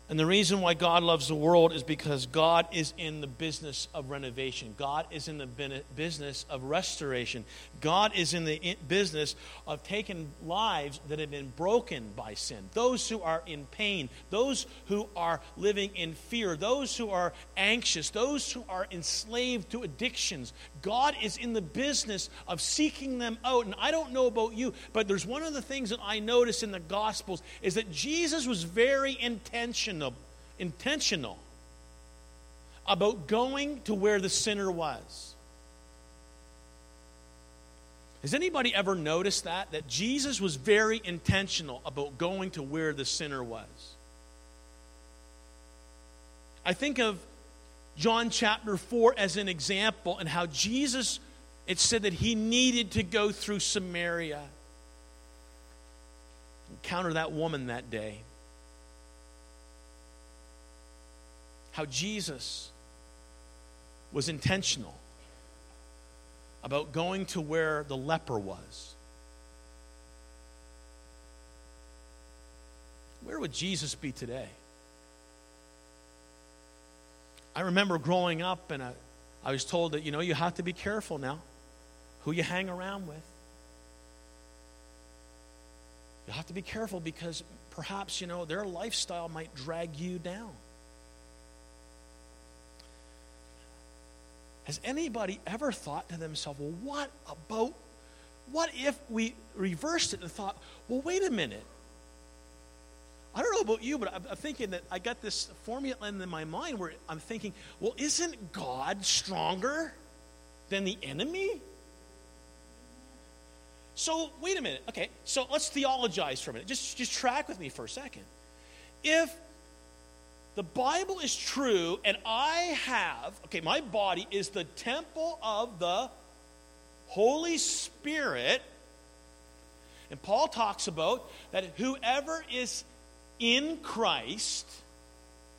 S1: and the reason why God loves the world is because God is in the business of renovation. God is in the business of restoration. God is in the business of taking lives that have been broken by sin. Those who are in pain, those who are living in fear, those who are anxious, those who are enslaved to addictions. God is in the business of seeking them out. And I don't know about you, but there's one of the things that I notice in the Gospels is that Jesus was very intentional, intentional about going to where the sinner was. Has anybody ever noticed that? That Jesus was very intentional about going to where the sinner was. I think of John chapter 4 as an example and how Jesus, it said that he needed to go through Samaria. Encounter that woman that day. How Jesus was intentional about going to where the leper was. Where would Jesus be today? I remember growing up and I, I was told that, you know, you have to be careful now who you hang around with. You have to be careful because perhaps, you know, their lifestyle might drag you down. Has anybody ever thought to themselves, well, what about, what if we reversed it and thought, well, wait a minute. I don't know about you, but I'm, thinking that I got this formula in my mind where I'm thinking, well, isn't God stronger than the enemy? So, wait a minute. Okay, so let's theologize for a minute. Just, just track with me for a second. If the Bible is true and I have, okay, my body is the temple of the Holy Spirit, and Paul talks about that whoever is in Christ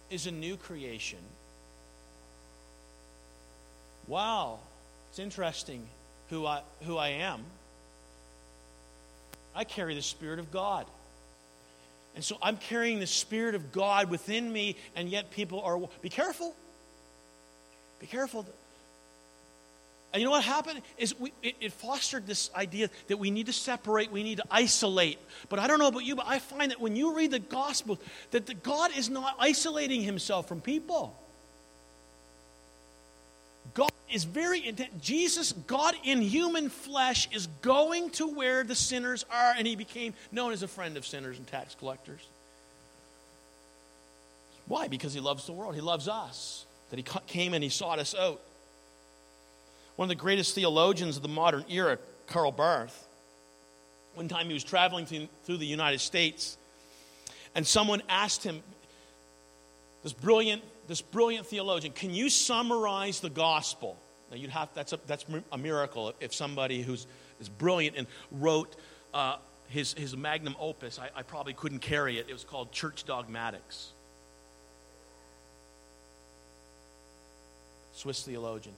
S1: is a new creation. Wow, it's interesting who I, who I am. I carry the Spirit of God. And so I'm carrying the Spirit of God within me, and yet people are. Be careful. Be careful. And you know what happened? Is we, it, it, fostered this idea that we need to separate, we need to isolate. But I don't know about you, but I find that when you read the gospel, that the God is not isolating himself from people. God is very intent. Jesus, God in human flesh, is going to where the sinners are, and he became known as a friend of sinners and tax collectors. Why? Because he loves the world. He loves us. That he came and he sought us out. One of the greatest theologians of the modern era, Karl Barth, one time he was traveling through the United States, and someone asked him, this brilliant this brilliant theologian, can you summarize the gospel? Now you'd have that's a, that's a miracle if somebody who's is brilliant and wrote uh, his his magnum opus. I, I probably couldn't carry it. It was called Church Dogmatics. Swiss theologian,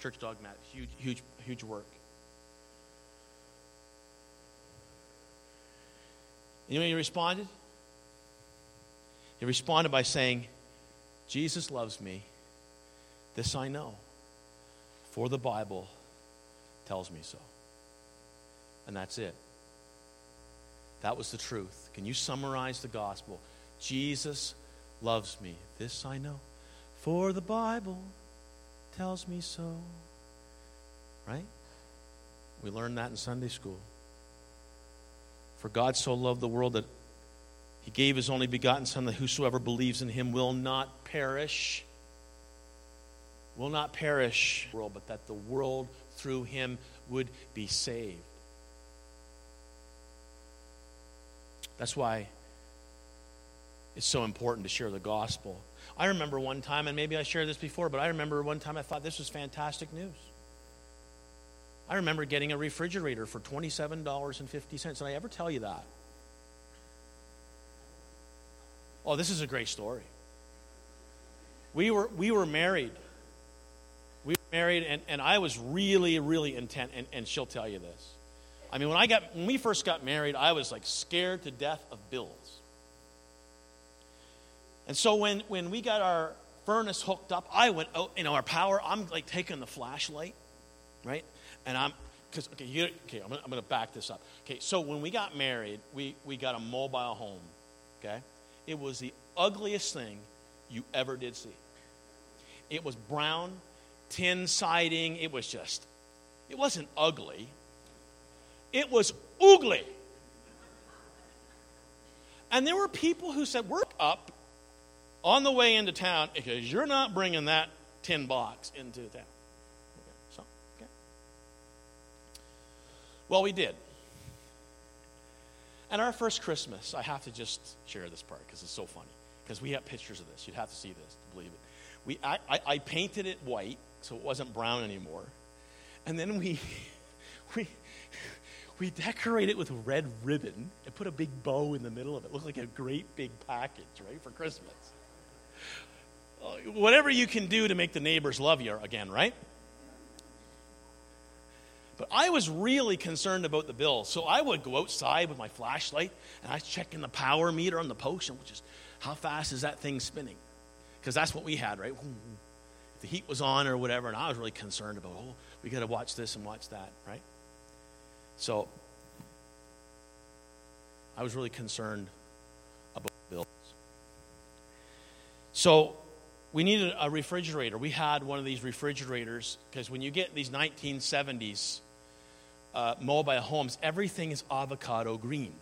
S1: Church Dogmatics, huge huge huge work. You know he responded? He responded by saying, Jesus loves me. This I know, for the Bible tells me so. And that's it. That was the truth. Can you summarize the gospel? Jesus loves me. This I know, for the Bible tells me so. Right? We learned that in Sunday school. For God so loved the world that he gave his only begotten Son that whosoever believes in him will not perish. Will not perish, world, but that the world through him would be saved. That's why it's so important to share the gospel. I remember one time, and maybe I shared this before, but I remember one time I thought this was fantastic news. I remember getting a refrigerator for $27.50. Did I ever tell you that? Oh, this is a great story. We were, we were married. We were married, and, and I was really, really intent, and, and she'll tell you this. I mean, when, I got, when we first got married, I was like scared to death of bills. And so when, when we got our furnace hooked up, I went out, you know, our power, I'm like taking the flashlight, right? And I'm, because, okay, you, okay, I'm going to back this up. Okay, so when we got married, we, we got a mobile home, okay? It was the ugliest thing you ever did see. It was brown, tin siding. It was just, it wasn't ugly. It was oogly. And there were people who said, We're up on the way into town because you're not bringing that tin box into town. Okay, so, okay. Well, we did. And our first Christmas, I have to just share this part because it's so funny. Because we have pictures of this. You'd have to see this to believe it. We, I, I, I painted it white so it wasn't brown anymore. And then we, we, we decorated it with red ribbon and put a big bow in the middle of it. It looked like a great big package, right, for Christmas. Whatever you can do to make the neighbors love you again, right? But I was really concerned about the bill. So I would go outside with my flashlight and I was checking the power meter on the post, which is how fast is that thing spinning? Because that's what we had, right? If the heat was on or whatever, and I was really concerned about, oh, we got to watch this and watch that, right? So I was really concerned about bills. So we needed a refrigerator. We had one of these refrigerators because when you get these 1970s uh, mobile homes, everything is avocado green.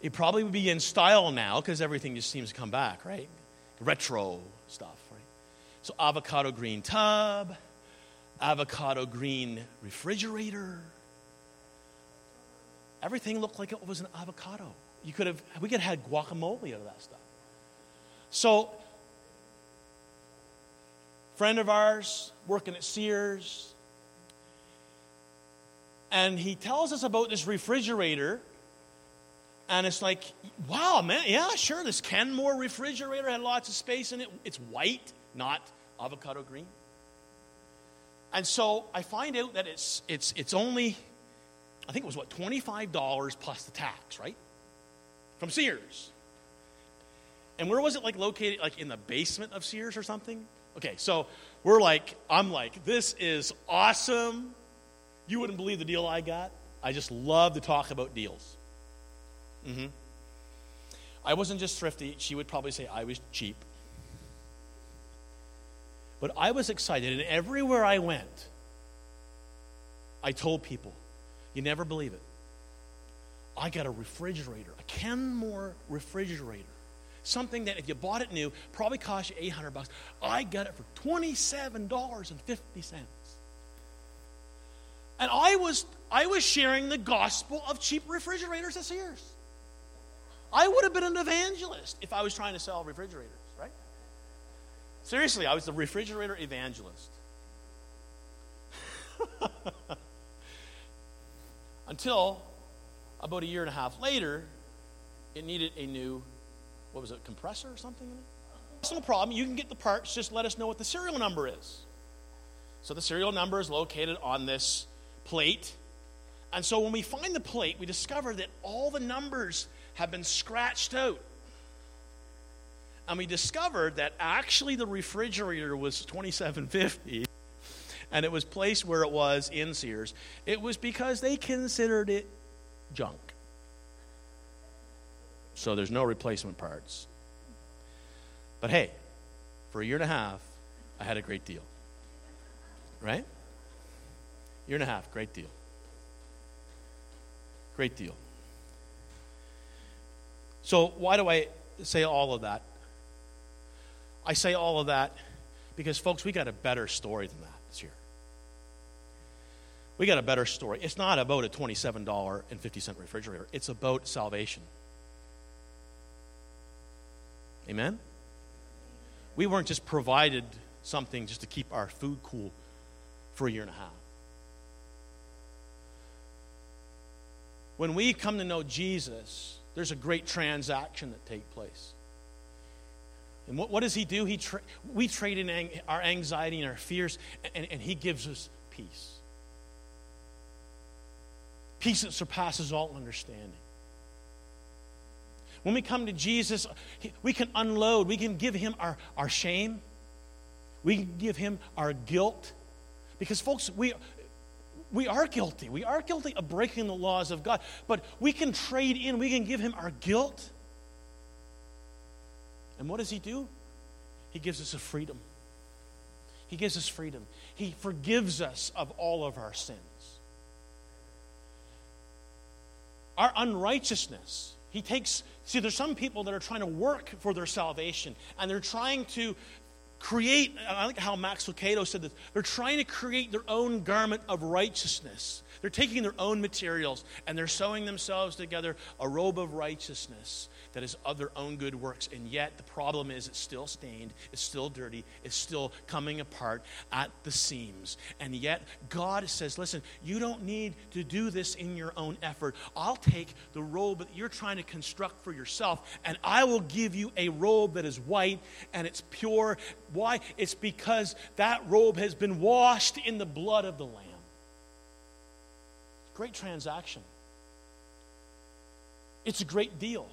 S1: It probably would be in style now because everything just seems to come back, right? Retro stuff, right? So avocado green tub, avocado green refrigerator. Everything looked like it was an avocado. You could have, we could have had guacamole out of that stuff. So, friend of ours working at Sears, and he tells us about this refrigerator. And it's like, wow, man, yeah, sure, this Kenmore refrigerator had lots of space in it. It's white, not avocado green. And so I find out that it's, it's, it's only, I think it was what, $25 plus the tax, right? From Sears. And where was it like located? Like in the basement of Sears or something? Okay, so we're like, I'm like, this is awesome. You wouldn't believe the deal I got. I just love to talk about deals. Mm-hmm. I wasn't just thrifty. She would probably say I was cheap. But I was excited, and everywhere I went, I told people, you never believe it. I got a refrigerator, a Kenmore refrigerator. Something that if you bought it new, probably cost you 800 bucks. I got it for $27.50. And I was, I was sharing the gospel of cheap refrigerators at Sears. I would have been an evangelist if I was trying to sell refrigerators, right? Seriously, I was the refrigerator evangelist. Until about a year and a half later, it needed a new, what was it, compressor or something in it? It's no problem. You can get the parts. Just let us know what the serial number is. So the serial number is located on this plate. And so when we find the plate, we discover that all the numbers have been scratched out. And we discovered that actually the refrigerator was 2750 and it was placed where it was in Sears. It was because they considered it junk. So there's no replacement parts. But hey, for a year and a half, I had a great deal. Right? Year and a half, great deal. Great deal. So, why do I say all of that? I say all of that because, folks, we got a better story than that this year. We got a better story. It's not about a $27.50 refrigerator, it's about salvation. Amen? We weren't just provided something just to keep our food cool for a year and a half. When we come to know Jesus, there's a great transaction that takes place. And what, what does he do? He tra- we trade in ang- our anxiety and our fears, and, and he gives us peace. Peace that surpasses all understanding. When we come to Jesus, we can unload, we can give him our, our shame, we can give him our guilt. Because, folks, we, we are guilty. We are guilty of breaking the laws of God. But we can trade in, we can give him our guilt. And what does he do? He gives us a freedom. He gives us freedom. He forgives us of all of our sins. Our unrighteousness. He takes, see, there's some people that are trying to work for their salvation, and they're trying to create, I like how Max Lucado said this, they're trying to create their own garment of righteousness. They're taking their own materials and they're sewing themselves together a robe of righteousness that is of their own good works. And yet the problem is it's still stained, it's still dirty, it's still coming apart at the seams. And yet God says, listen, you don't need to do this in your own effort. I'll take the robe that you're trying to construct for yourself and I will give you a robe that is white and it's pure. Why? It's because that robe has been washed in the blood of the Lamb. great transaction. It's a great deal.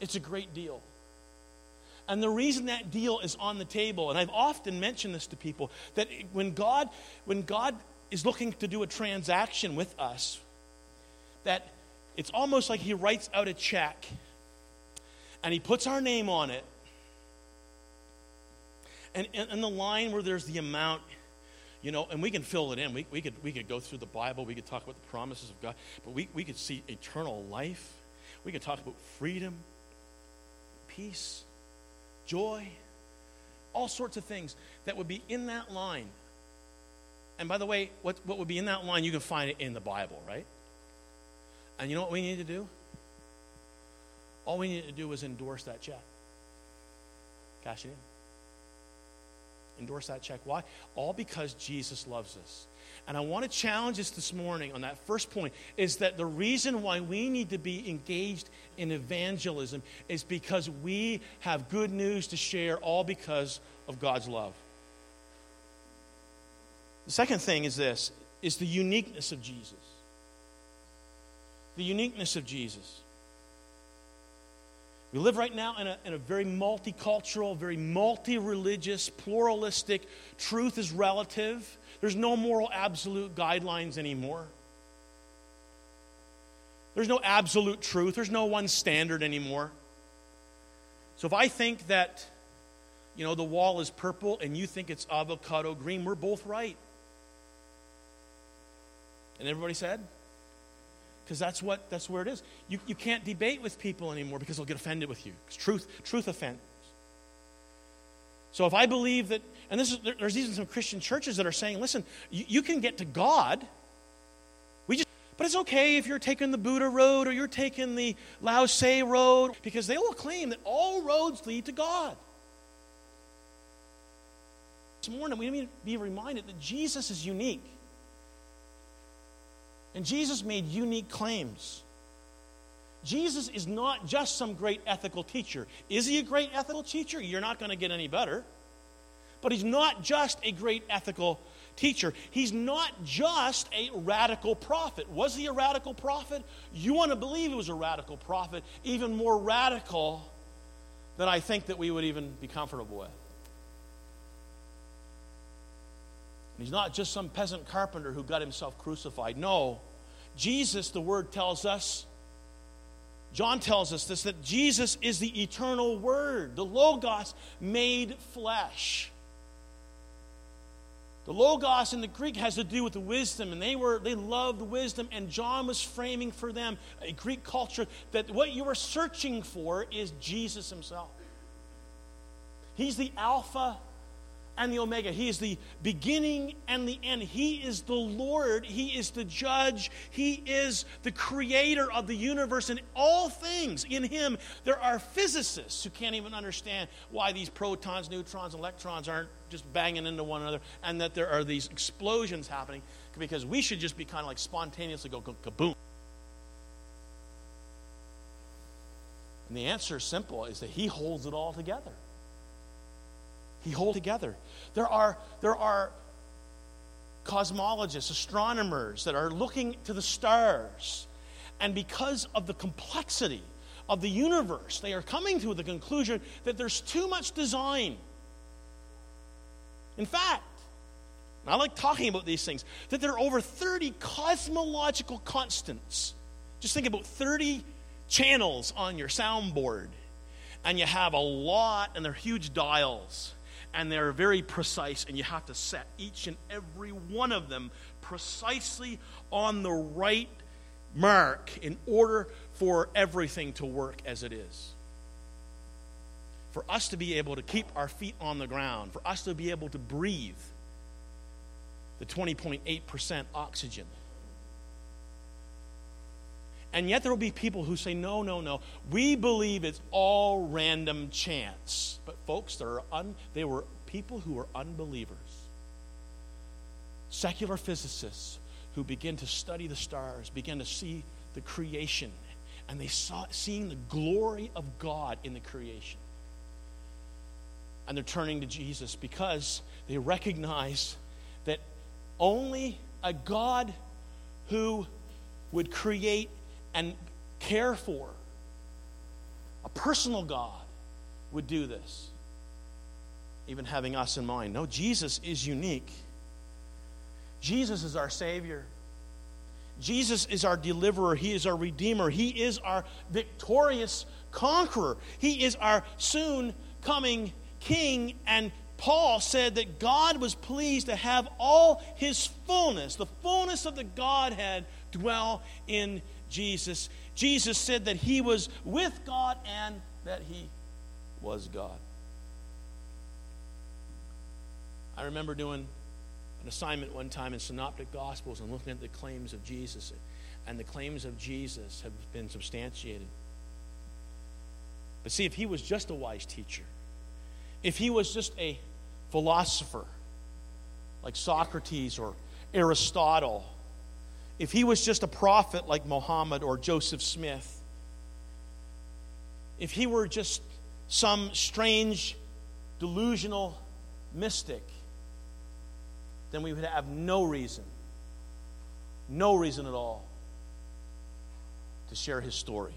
S1: It's a great deal. And the reason that deal is on the table, and I've often mentioned this to people, that when God, when God is looking to do a transaction with us, that it's almost like He writes out a check and He puts our name on it. And in the line where there's the amount, you know, and we can fill it in. We, we, could, we could go through the Bible, we could talk about the promises of God, but we, we could see eternal life. We could talk about freedom, peace joy, all sorts of things that would be in that line. And by the way, what, what would be in that line, you can find it in the Bible, right? And you know what we need to do? All we need to do is endorse that check. Cash it in. Endorse that check. Why? All because Jesus loves us. And I want to challenge us this morning on that first point is that the reason why we need to be engaged in evangelism is because we have good news to share, all because of God's love. The second thing is this is the uniqueness of Jesus. The uniqueness of Jesus. We live right now in a, in a very multicultural, very multi religious, pluralistic, truth is relative. There's no moral absolute guidelines anymore. There's no absolute truth. There's no one standard anymore. So if I think that, you know, the wall is purple and you think it's avocado green, we're both right. And everybody said? because that's what that's where it is. You, you can't debate with people anymore because they'll get offended with you. Because truth truth offends. So if I believe that, and this is there's even some Christian churches that are saying, listen, you, you can get to God. We just, but it's okay if you're taking the Buddha road or you're taking the Lao Tse road because they will claim that all roads lead to God. This morning we need to be reminded that Jesus is unique. And Jesus made unique claims. Jesus is not just some great ethical teacher. Is he a great ethical teacher? You're not going to get any better. But he's not just a great ethical teacher. He's not just a radical prophet. Was he a radical prophet? You want to believe he was a radical prophet, even more radical than I think that we would even be comfortable with. And he's not just some peasant carpenter who got himself crucified. No, Jesus, the word tells us, John tells us this, that Jesus is the eternal word, the Logos made flesh. The Logos in the Greek has to do with the wisdom, and they were they loved wisdom, and John was framing for them a Greek culture that what you are searching for is Jesus himself. He's the Alpha and the Omega. He is the beginning and the end. He is the Lord. He is the judge. He is the creator of the universe and all things. In Him, there are physicists who can't even understand why these protons, neutrons, electrons aren't just banging into one another and that there are these explosions happening because we should just be kind of like spontaneously go kaboom. And the answer is simple is that He holds it all together. He holds together. There are, there are cosmologists, astronomers that are looking to the stars. And because of the complexity of the universe, they are coming to the conclusion that there's too much design. In fact, I like talking about these things, that there are over 30 cosmological constants. Just think about 30 channels on your soundboard, and you have a lot, and they're huge dials and they're very precise, and you have to set each and every one of them precisely on the right mark in order for everything to work as it is. For us to be able to keep our feet on the ground, for us to be able to breathe the 20.8% oxygen. And yet there will be people who say, no, no, no. We believe it's all random chance. But folks, there are un- they were people who were unbelievers. Secular physicists who begin to study the stars, begin to see the creation, and they saw seeing the glory of God in the creation. And they're turning to Jesus because they recognize that only a God who would create and care for, a personal God, would do this, even having us in mind. No, Jesus is unique. Jesus is our Savior. Jesus is our deliverer. He is our redeemer. He is our victorious conqueror. He is our soon coming king. And Paul said that God was pleased to have all his fullness, the fullness of the Godhead, dwell in Jesus. Jesus said that he was with God and that he was God. I remember doing an assignment one time in Synoptic Gospels and looking at the claims of Jesus. And the claims of Jesus have been substantiated. But see, if he was just a wise teacher, if he was just a philosopher like Socrates or Aristotle, if he was just a prophet like Mohammed or Joseph Smith, if he were just some strange, delusional mystic, then we would have no reason, no reason at all to share his story.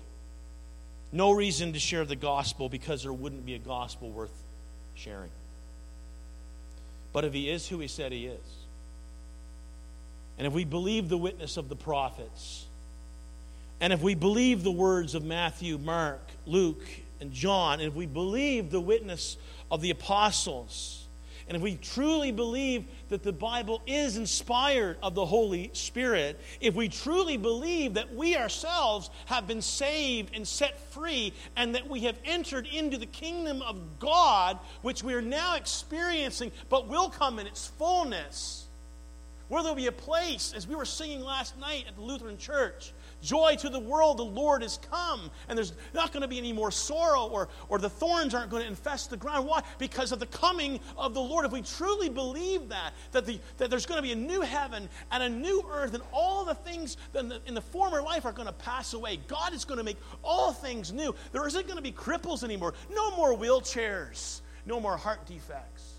S1: No reason to share the gospel because there wouldn't be a gospel worth sharing. But if he is who he said he is, and if we believe the witness of the prophets, and if we believe the words of Matthew, Mark, Luke, and John, and if we believe the witness of the apostles, and if we truly believe that the Bible is inspired of the Holy Spirit, if we truly believe that we ourselves have been saved and set free, and that we have entered into the kingdom of God, which we are now experiencing, but will come in its fullness, where there'll be a place, as we were singing last night at the Lutheran Church, Joy to the world, the Lord has come. And there's not going to be any more sorrow, or, or the thorns aren't going to infest the ground. Why? Because of the coming of the Lord. If we truly believe that, that, the, that there's going to be a new heaven and a new earth, and all the things in the, in the former life are going to pass away, God is going to make all things new. There isn't going to be cripples anymore, no more wheelchairs, no more heart defects.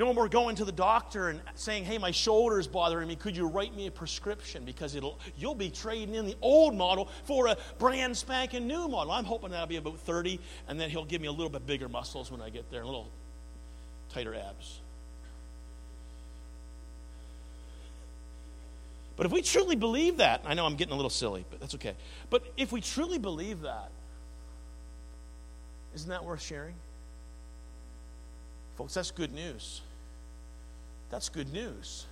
S1: No more going to the doctor and saying, "Hey, my shoulder's bothering me. Could you write me a prescription?" Because it'll you'll be trading in the old model for a brand spanking new model. I'm hoping that'll be about 30, and then he'll give me a little bit bigger muscles when I get there, a little tighter abs. But if we truly believe that, I know I'm getting a little silly, but that's okay. But if we truly believe that, isn't that worth sharing? Folks, that's good news. That's good news.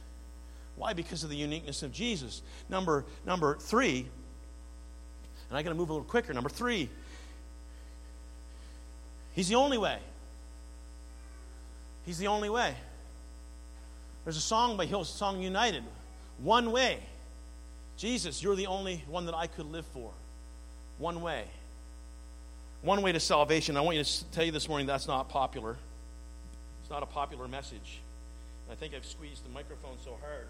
S1: Why? Because of the uniqueness of Jesus. Number, number three, and I got to move a little quicker. Number three, He's the only way. He's the only way. There's a song by Hillsong United One way. Jesus, you're the only one that I could live for. One way. One way to salvation. I want you to tell you this morning that's not popular. It's not a popular message. I think I've squeezed the microphone so hard.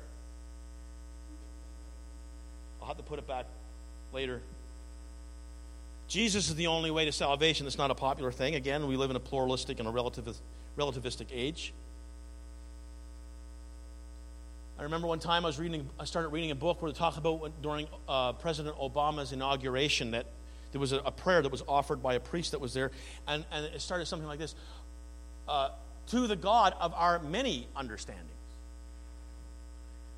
S1: I'll have to put it back later. Jesus is the only way to salvation. That's not a popular thing. Again, we live in a pluralistic and a relativist, relativistic age. I remember one time I was reading, I started reading a book where they talk about during uh, President Obama's inauguration that there was a, a, prayer that was offered by a priest that was there, and, and it started something like this. Uh, to the God of our many understandings.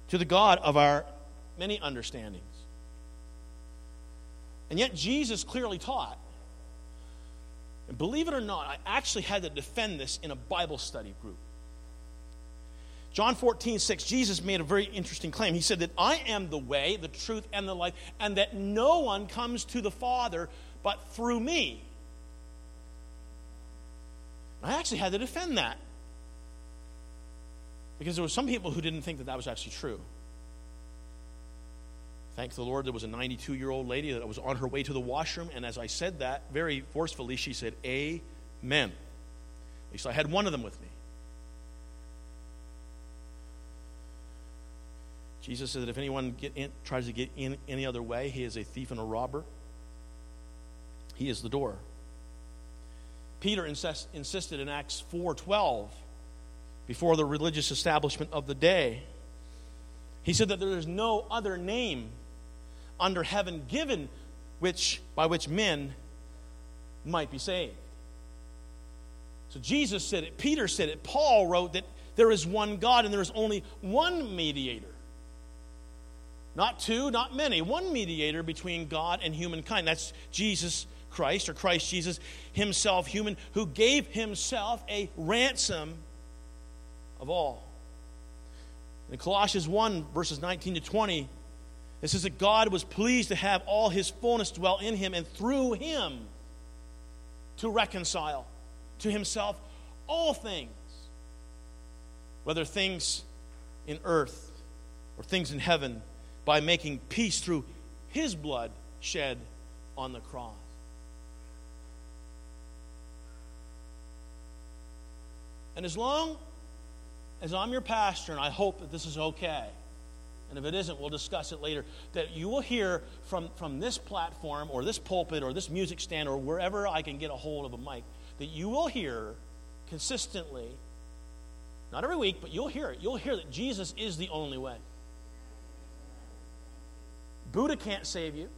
S1: To the God of our many understandings. And yet, Jesus clearly taught, and believe it or not, I actually had to defend this in a Bible study group. John 14, 6, Jesus made a very interesting claim. He said that I am the way, the truth, and the life, and that no one comes to the Father but through me. I actually had to defend that. Because there were some people who didn't think that that was actually true. Thank the Lord, there was a 92 year old lady that was on her way to the washroom, and as I said that very forcefully, she said, Amen. At least I had one of them with me. Jesus said that if anyone in, tries to get in any other way, he is a thief and a robber. He is the door. Peter insist, insisted in Acts 4:12 before the religious establishment of the day He said that there is no other name under heaven given which by which men might be saved. So Jesus said it, Peter said it, Paul wrote that there is one God and there is only one mediator. Not two, not many, one mediator between God and humankind. That's Jesus Christ or Christ Jesus himself, human, who gave himself a ransom of all. In Colossians 1, verses 19 to 20, it says that God was pleased to have all his fullness dwell in him and through him to reconcile to himself all things, whether things in earth or things in heaven, by making peace through his blood shed on the cross. And as long as I'm your pastor, and I hope that this is okay, and if it isn't, we'll discuss it later, that you will hear from, from this platform or this pulpit or this music stand or wherever I can get a hold of a mic, that you will hear consistently, not every week, but you'll hear it. You'll hear that Jesus is the only way. Buddha can't save you.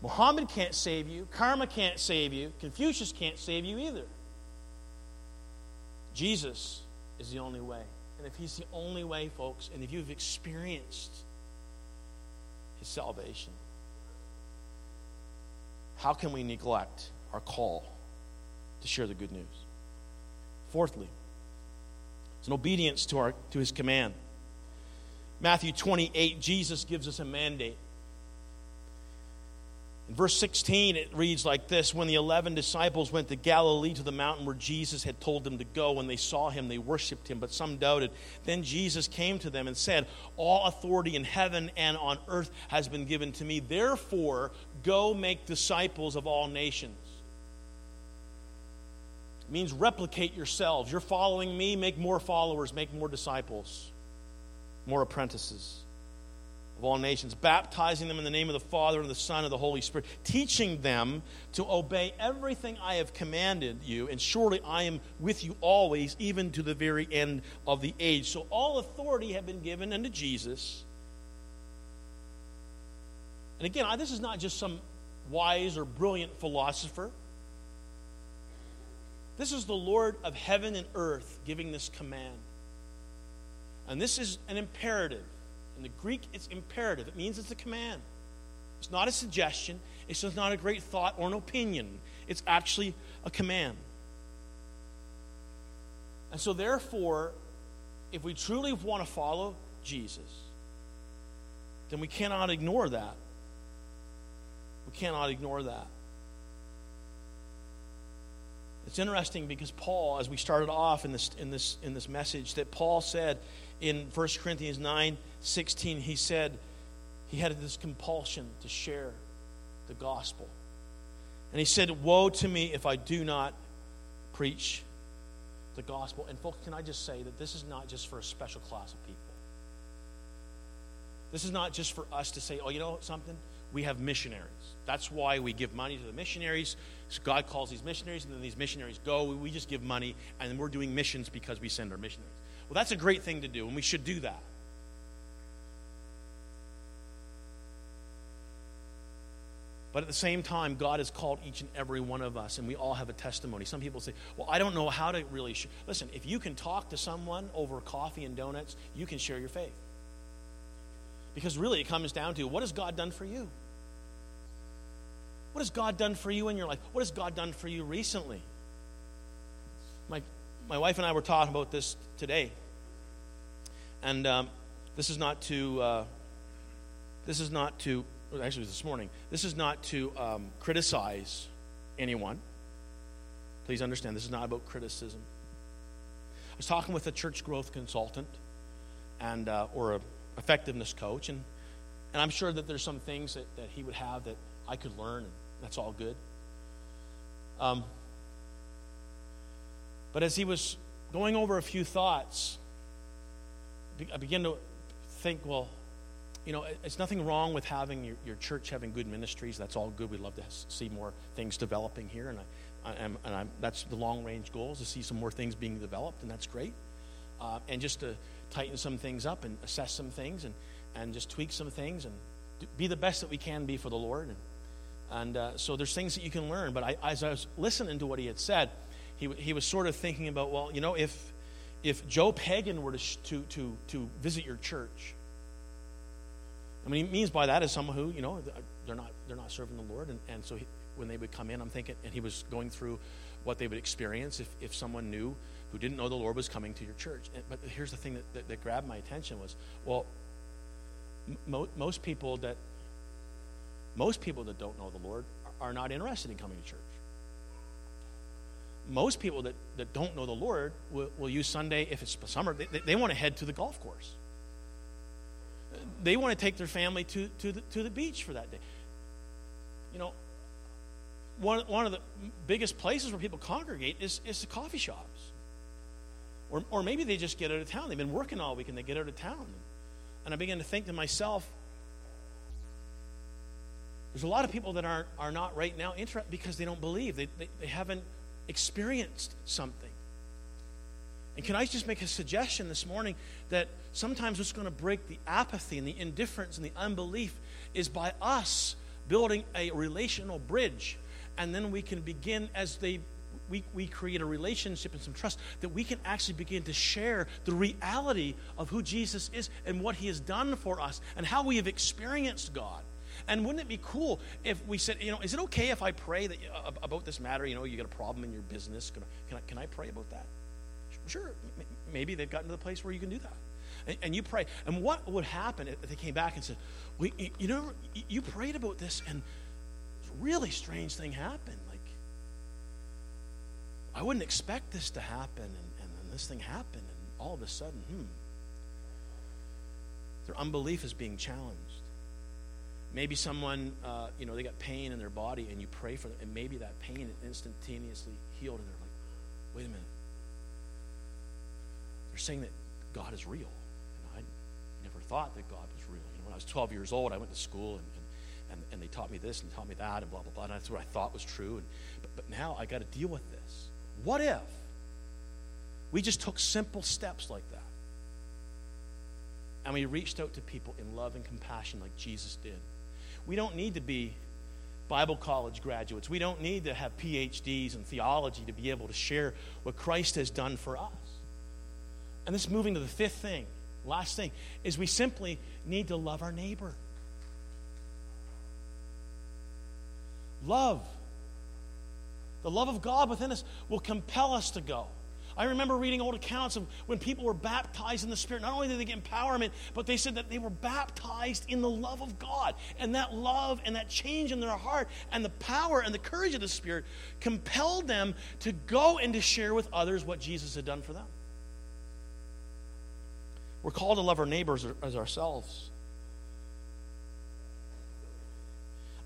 S1: Muhammad can't save you. Karma can't save you. Confucius can't save you either. Jesus is the only way. And if He's the only way, folks, and if you've experienced His salvation, how can we neglect our call to share the good news? Fourthly, it's an obedience to, our, to His command. Matthew 28, Jesus gives us a mandate. In verse 16, it reads like this When the eleven disciples went to Galilee to the mountain where Jesus had told them to go, when they saw him, they worshiped him, but some doubted. Then Jesus came to them and said, All authority in heaven and on earth has been given to me. Therefore, go make disciples of all nations. It means replicate yourselves. You're following me, make more followers, make more disciples, more apprentices of all nations, baptizing them in the name of the Father and the Son and the Holy Spirit, teaching them to obey everything I have commanded you, and surely I am with you always, even to the very end of the age. So all authority had been given unto Jesus. And again, I, this is not just some wise or brilliant philosopher. This is the Lord of heaven and earth giving this command. And this is an imperative. In the Greek, it's imperative. It means it's a command. It's not a suggestion. It's just not a great thought or an opinion. It's actually a command. And so, therefore, if we truly want to follow Jesus, then we cannot ignore that. We cannot ignore that. It's interesting because Paul, as we started off in this, in this, in this message, that Paul said in 1 Corinthians 9 16, he said he had this compulsion to share the gospel. And he said, Woe to me if I do not preach the gospel. And, folks, can I just say that this is not just for a special class of people? This is not just for us to say, Oh, you know something? We have missionaries. That's why we give money to the missionaries. So God calls these missionaries, and then these missionaries go. We just give money, and we're doing missions because we send our missionaries. Well, that's a great thing to do, and we should do that. But at the same time, God has called each and every one of us, and we all have a testimony. Some people say, Well, I don't know how to really. Listen, if you can talk to someone over coffee and donuts, you can share your faith. Because really, it comes down to what has God done for you? What has God done for you in your life? What has God done for you recently? My, my wife and I were talking about this today. And um, this is not to, uh, this is not to, actually, this morning, this is not to um, criticize anyone. Please understand, this is not about criticism. I was talking with a church growth consultant and, uh, or a effectiveness coach, and, and I'm sure that there's some things that, that he would have that I could learn, and that's all good. Um, but as he was going over a few thoughts, I began to think, well, you know, it's nothing wrong with having your, your church having good ministries. That's all good. We'd love to see more things developing here, and I, I am, and I'm, that's the long range goal is to see some more things being developed, and that's great. Uh, and just to tighten some things up and assess some things and, and just tweak some things and be the best that we can be for the Lord. And, and uh, so there's things that you can learn. But I, as I was listening to what he had said, he, he was sort of thinking about, well, you know, if, if Joe Pagan were to, to, to, to visit your church, I mean, he means by that is someone who, you know, uh, they're not, they're not serving the Lord. And, and so he, when they would come in, I'm thinking, and he was going through what they would experience if, if someone knew who didn't know the Lord was coming to your church. And, but here's the thing that, that, that grabbed my attention was, well, mo- most people that most people that don't know the Lord are, are not interested in coming to church. Most people that, that don't know the Lord will, will use Sunday, if it's summer, they, they, they want to head to the golf course. They want to take their family to, to, the, to the beach for that day. You know, one, one of the biggest places where people congregate is, is the coffee shops. Or, or maybe they just get out of town. They've been working all week and they get out of town. And I began to think to myself, there's a lot of people that are, are not right now interested because they don't believe. They, they, they haven't experienced something. And can I just make a suggestion this morning that sometimes what's going to break the apathy and the indifference and the unbelief is by us building a relational bridge. And then we can begin as they we, we create a relationship and some trust that we can actually begin to share the reality of who Jesus is and what he has done for us and how we have experienced God. And wouldn't it be cool if we said, you know, is it okay if I pray that uh, about this matter? You know, you got a problem in your business. Can I, can I, can I pray about that? Sure. Maybe they've gotten to the place where you can do that. And, and you pray. And what would happen if they came back and said, well, you know, you prayed about this and a really strange thing happened. Like, I wouldn't expect this to happen. And, and then this thing happened. And all of a sudden, hmm, their unbelief is being challenged. Maybe someone, uh, you know, they got pain in their body and you pray for them, and maybe that pain instantaneously healed, and they're like, wait a minute. They're saying that God is real. And I never thought that God was real. You know, when I was 12 years old, I went to school and, and, and, they taught me this and taught me that and blah, blah, blah. And that's what I thought was true. And, but, but now I got to deal with this. What if we just took simple steps like that? And we reached out to people in love and compassion like Jesus did. We don't need to be Bible college graduates. We don't need to have PhDs in theology to be able to share what Christ has done for us. And this moving to the fifth thing, last thing, is we simply need to love our neighbor. Love. The love of God within us will compel us to go. I remember reading old accounts of when people were baptized in the Spirit. Not only did they get empowerment, but they said that they were baptized in the love of God. And that love and that change in their heart and the power and the courage of the Spirit compelled them to go and to share with others what Jesus had done for them. We're called to love our neighbors as ourselves.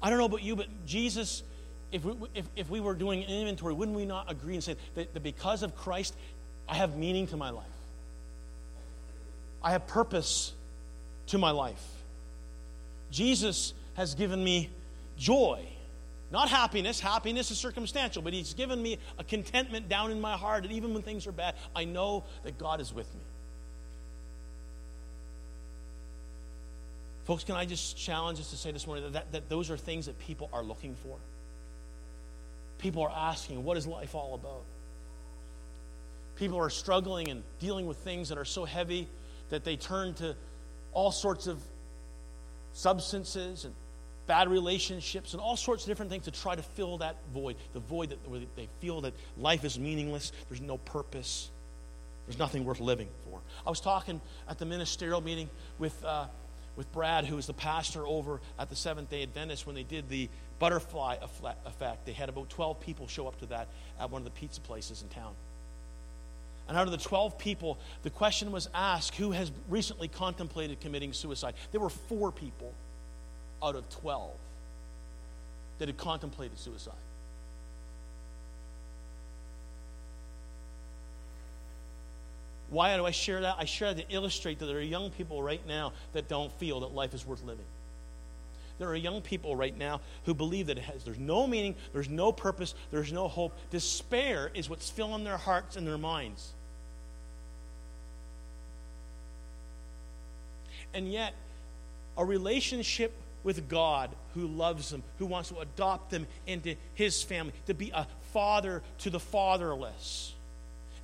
S1: I don't know about you, but Jesus if we, if, if we were doing an inventory, wouldn't we not agree and say that, that because of Christ, I have meaning to my life? I have purpose to my life. Jesus has given me joy. Not happiness. Happiness is circumstantial, but He's given me a contentment down in my heart that even when things are bad, I know that God is with me. Folks, can I just challenge us to say this morning that, that, that those are things that people are looking for? People are asking, what is life all about? People are struggling and dealing with things that are so heavy that they turn to all sorts of substances and bad relationships and all sorts of different things to try to fill that void the void that they feel that life is meaningless, there's no purpose, there's nothing worth living for. I was talking at the ministerial meeting with. Uh, with Brad, who was the pastor over at the Seventh day Adventist, when they did the butterfly effect. They had about 12 people show up to that at one of the pizza places in town. And out of the 12 people, the question was asked who has recently contemplated committing suicide? There were four people out of 12 that had contemplated suicide. Why do I share that? I share that to illustrate that there are young people right now that don't feel that life is worth living. There are young people right now who believe that has, there's no meaning, there's no purpose, there's no hope. Despair is what's filling their hearts and their minds. and yet a relationship with God who loves them, who wants to adopt them into his family, to be a father to the fatherless.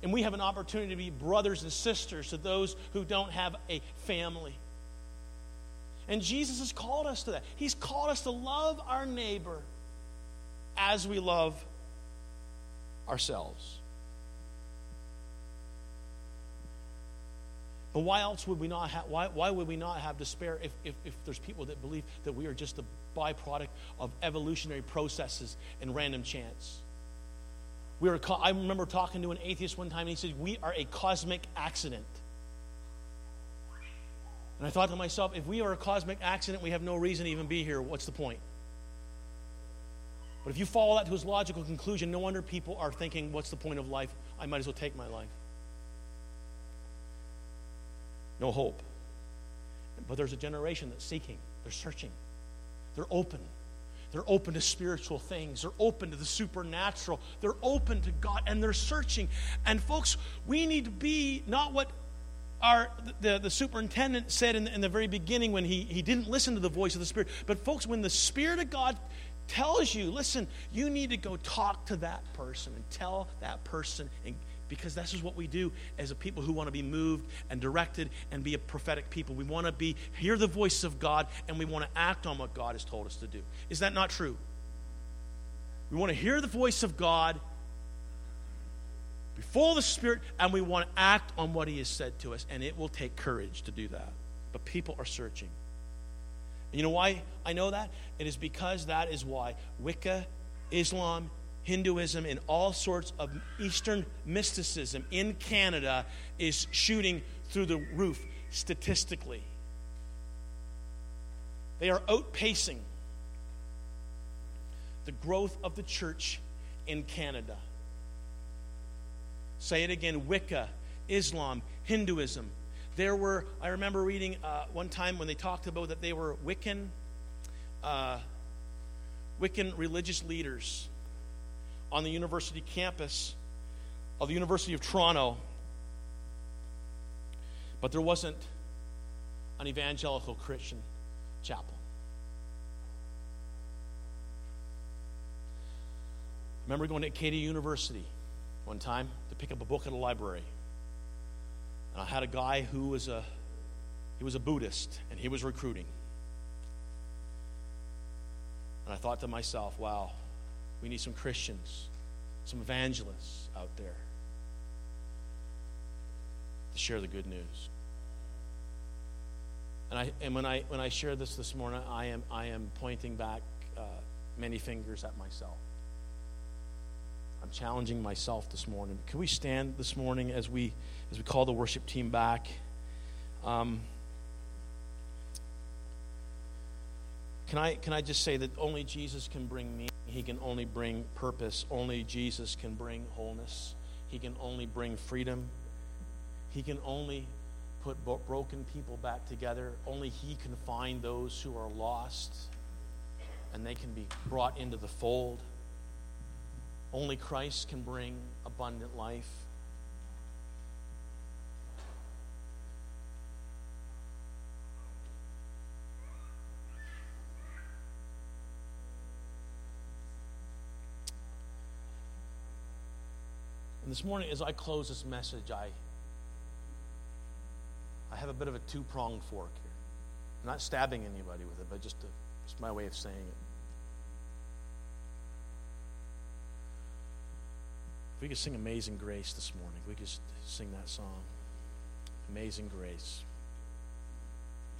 S1: And we have an opportunity to be brothers and sisters to those who don't have a family. And Jesus has called us to that. He's called us to love our neighbor as we love ourselves. But why else would we not have, why, why would we not have despair if, if, if there's people that believe that we are just a byproduct of evolutionary processes and random chance? We were, I remember talking to an atheist one time and he said, We are a cosmic accident. And I thought to myself, if we are a cosmic accident, we have no reason to even be here. What's the point? But if you follow that to his logical conclusion, no wonder people are thinking, What's the point of life? I might as well take my life no hope. But there's a generation that's seeking, they're searching, they're open. They're open to spiritual things. They're open to the supernatural. They're open to God and they're searching. And folks, we need to be not what our the, the superintendent said in the, in the very beginning when he, he didn't listen to the voice of the Spirit. But folks, when the Spirit of God tells you, listen, you need to go talk to that person and tell that person and because this is what we do as a people who want to be moved and directed and be a prophetic people. We want to be hear the voice of God and we want to act on what God has told us to do. Is that not true? We want to hear the voice of God before the Spirit and we want to act on what He has said to us, and it will take courage to do that. But people are searching. And you know why I know that? It is because that is why Wicca, Islam, Hinduism and all sorts of Eastern mysticism in Canada is shooting through the roof statistically. They are outpacing the growth of the church in Canada. Say it again Wicca, Islam, Hinduism. There were, I remember reading uh, one time when they talked about that they were Wiccan, uh, Wiccan religious leaders on the university campus of the University of Toronto, but there wasn't an evangelical Christian chapel. Remember going to Acadia University one time to pick up a book at a library. And I had a guy who was a he was a Buddhist and he was recruiting. And I thought to myself, wow, we need some Christians, some evangelists out there to share the good news. And, I, and when, I, when I share this this morning, I am, I am pointing back uh, many fingers at myself. I'm challenging myself this morning. Can we stand this morning as we, as we call the worship team back? Um, can, I, can I just say that only Jesus can bring me he can only bring purpose. Only Jesus can bring wholeness. He can only bring freedom. He can only put broken people back together. Only He can find those who are lost and they can be brought into the fold. Only Christ can bring abundant life. And this morning, as I close this message, I, I have a bit of a two pronged fork here. I'm not stabbing anybody with it, but just, a, just my way of saying it. If we could sing Amazing Grace this morning, we could sing that song. Amazing Grace.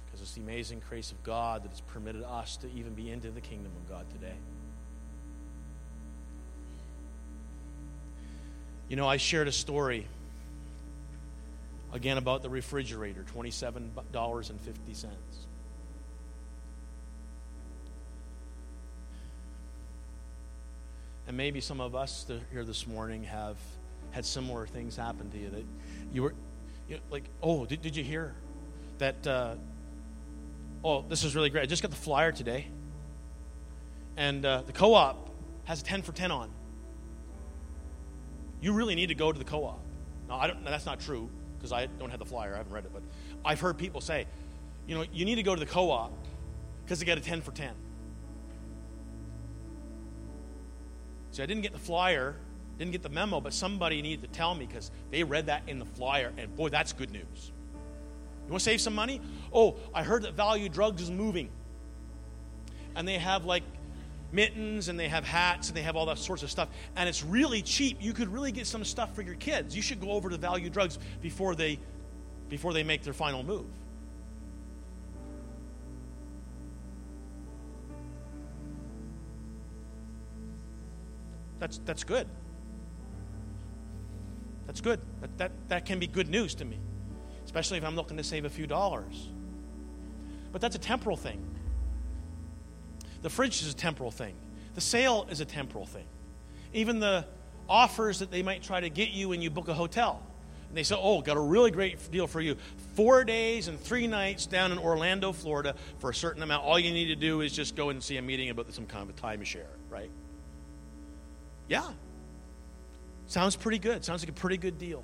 S1: Because it's the amazing grace of God that has permitted us to even be into the kingdom of God today. You know, I shared a story again about the refrigerator $27.50. And maybe some of us here this morning have had similar things happen to you that you were you know, like, oh, did, did you hear that? Uh, oh, this is really great. I just got the flyer today. And uh, the co op has a 10 for 10 on you really need to go to the co-op. Now, I don't, that's not true because I don't have the flyer. I haven't read it, but I've heard people say, you know, you need to go to the co op because they got a 10 for 10. See, I didn't get the flyer, didn't get the memo, but somebody needed to tell me because they read that in the flyer, and boy, that's good news. You want to save some money? Oh, I heard that Value Drugs is moving. And they have like mittens and they have hats and they have all that sorts of stuff. And it's really cheap. You could really get some stuff for your kids. You should go over to Value Drugs before they before they make their final move. That's, that's good. That's good. That, that, that can be good news to me, especially if I'm looking to save a few dollars. But that's a temporal thing. The fridge is a temporal thing. The sale is a temporal thing. Even the offers that they might try to get you when you book a hotel. And they say, Oh, got a really great deal for you. Four days and three nights down in Orlando, Florida for a certain amount. All you need to do is just go and see a meeting about some kind of a timeshare, right? Yeah. Sounds pretty good. Sounds like a pretty good deal.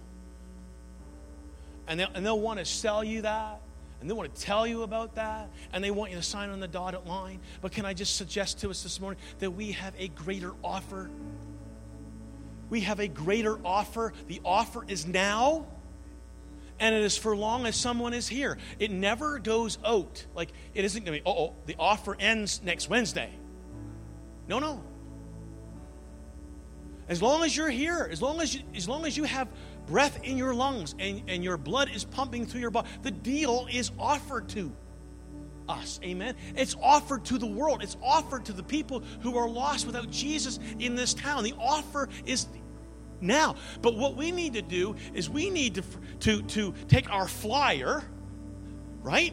S1: And they'll, and they'll want to sell you that. And they want to tell you about that. And they want you to sign on the dotted line. But can I just suggest to us this morning that we have a greater offer? We have a greater offer. The offer is now. And it is for long as someone is here. It never goes out. Like, it isn't going to be, oh, the offer ends next Wednesday. No, no. As long as you're here, as long as you, as long as you have breath in your lungs and, and your blood is pumping through your body, the deal is offered to us. Amen. It's offered to the world. It's offered to the people who are lost without Jesus in this town. The offer is now. But what we need to do is we need to to to take our flyer, right?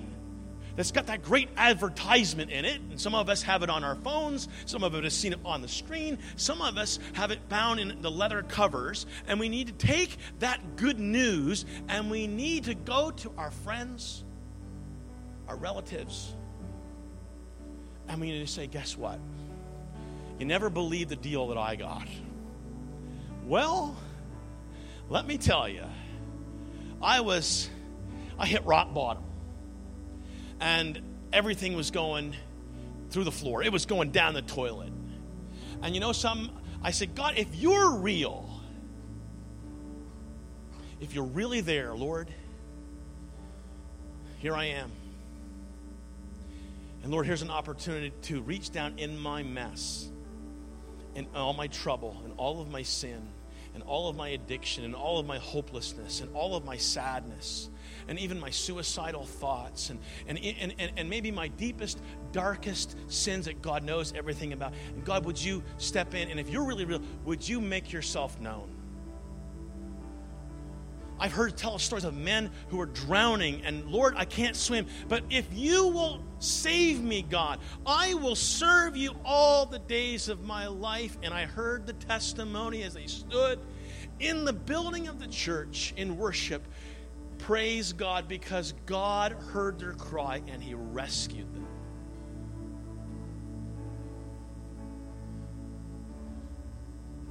S1: That's got that great advertisement in it. And some of us have it on our phones. Some of us have seen it on the screen. Some of us have it bound in the leather covers. And we need to take that good news and we need to go to our friends, our relatives, and we need to say, guess what? You never believe the deal that I got. Well, let me tell you, I was, I hit rock bottom and everything was going through the floor. It was going down the toilet. And you know some I said, God, if you're real, if you're really there, Lord, here I am. And Lord, here's an opportunity to reach down in my mess, and all my trouble, and all of my sin, and all of my addiction, and all of my hopelessness, and all of my sadness, and even my suicidal thoughts and, and, and, and, and maybe my deepest, darkest sins that God knows everything about. And God, would you step in? And if you're really real, would you make yourself known? I've heard tell stories of men who are drowning, and Lord, I can't swim. But if you will save me, God, I will serve you all the days of my life. And I heard the testimony as they stood in the building of the church in worship Praise God because God heard their cry and He rescued them.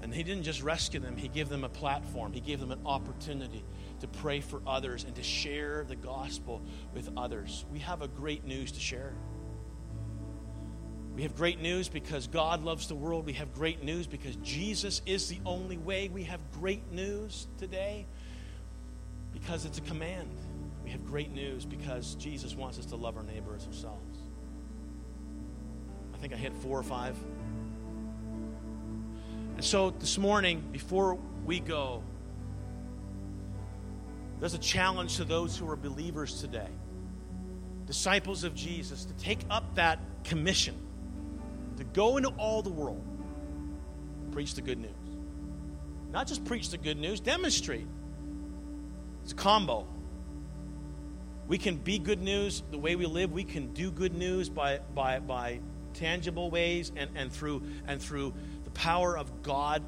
S1: And He didn't just rescue them, He gave them a platform, He gave them an opportunity to pray for others and to share the gospel with others. We have a great news to share. We have great news because God loves the world. We have great news because Jesus is the only way. We have great news today because it's a command. We have great news because Jesus wants us to love our neighbor as ourselves. I think I hit four or five. And so this morning, before we go, there's a challenge to those who are believers today, disciples of Jesus, to take up that commission to go into all the world, preach the good news. Not just preach the good news, demonstrate it's a combo. We can be good news the way we live. We can do good news by, by, by tangible ways and, and, through, and through the power of God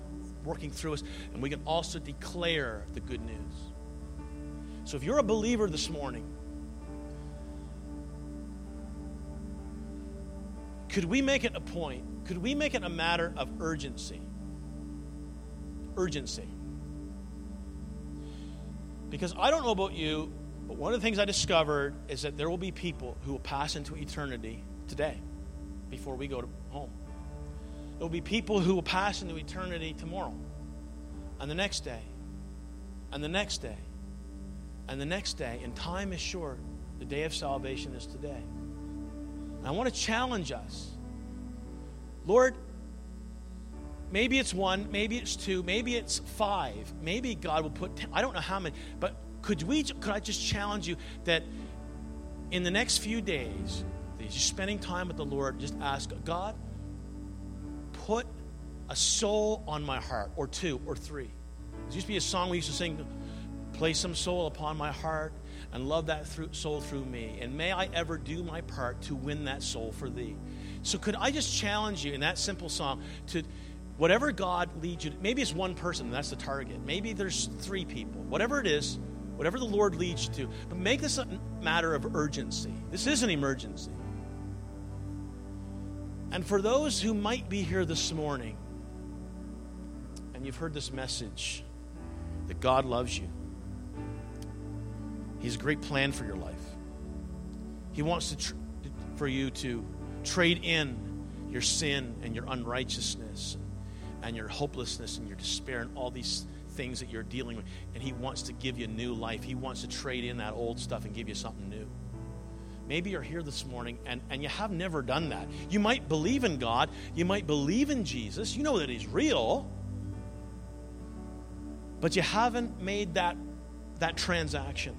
S1: working through us. And we can also declare the good news. So if you're a believer this morning, could we make it a point? Could we make it a matter of urgency? Urgency. Because I don't know about you, But one of the things I discovered is that there will be people who will pass into eternity today before we go to home. There will be people who will pass into eternity tomorrow and the next day and the next day and the next day. And time is short. The day of salvation is today. And I want to challenge us. Lord, maybe it's one, maybe it's two, maybe it's five. Maybe God will put, ten, I don't know how many, but could we, could I just challenge you that in the next few days, that you're spending time with the Lord, just ask God, put a soul on my heart, or two, or three. There used to be a song we used to sing, place some soul upon my heart and love that through, soul through me. And may I ever do my part to win that soul for thee. So, could I just challenge you in that simple song to whatever God leads you to, maybe it's one person, that's the target. Maybe there's three people. Whatever it is, whatever the Lord leads you to. But make this a matter of urgency. This is an emergency. And for those who might be here this morning, and you've heard this message that God loves you, He has a great plan for your life. He wants to tr- for you to trade in your sin and your unrighteousness and your hopelessness and your despair and all these things that you're dealing with. And He wants to give you new life. He wants to trade in that old stuff and give you something new. Maybe you're here this morning and, and you have never done that. You might believe in God, you might believe in Jesus, you know that He's real, but you haven't made that, that transaction.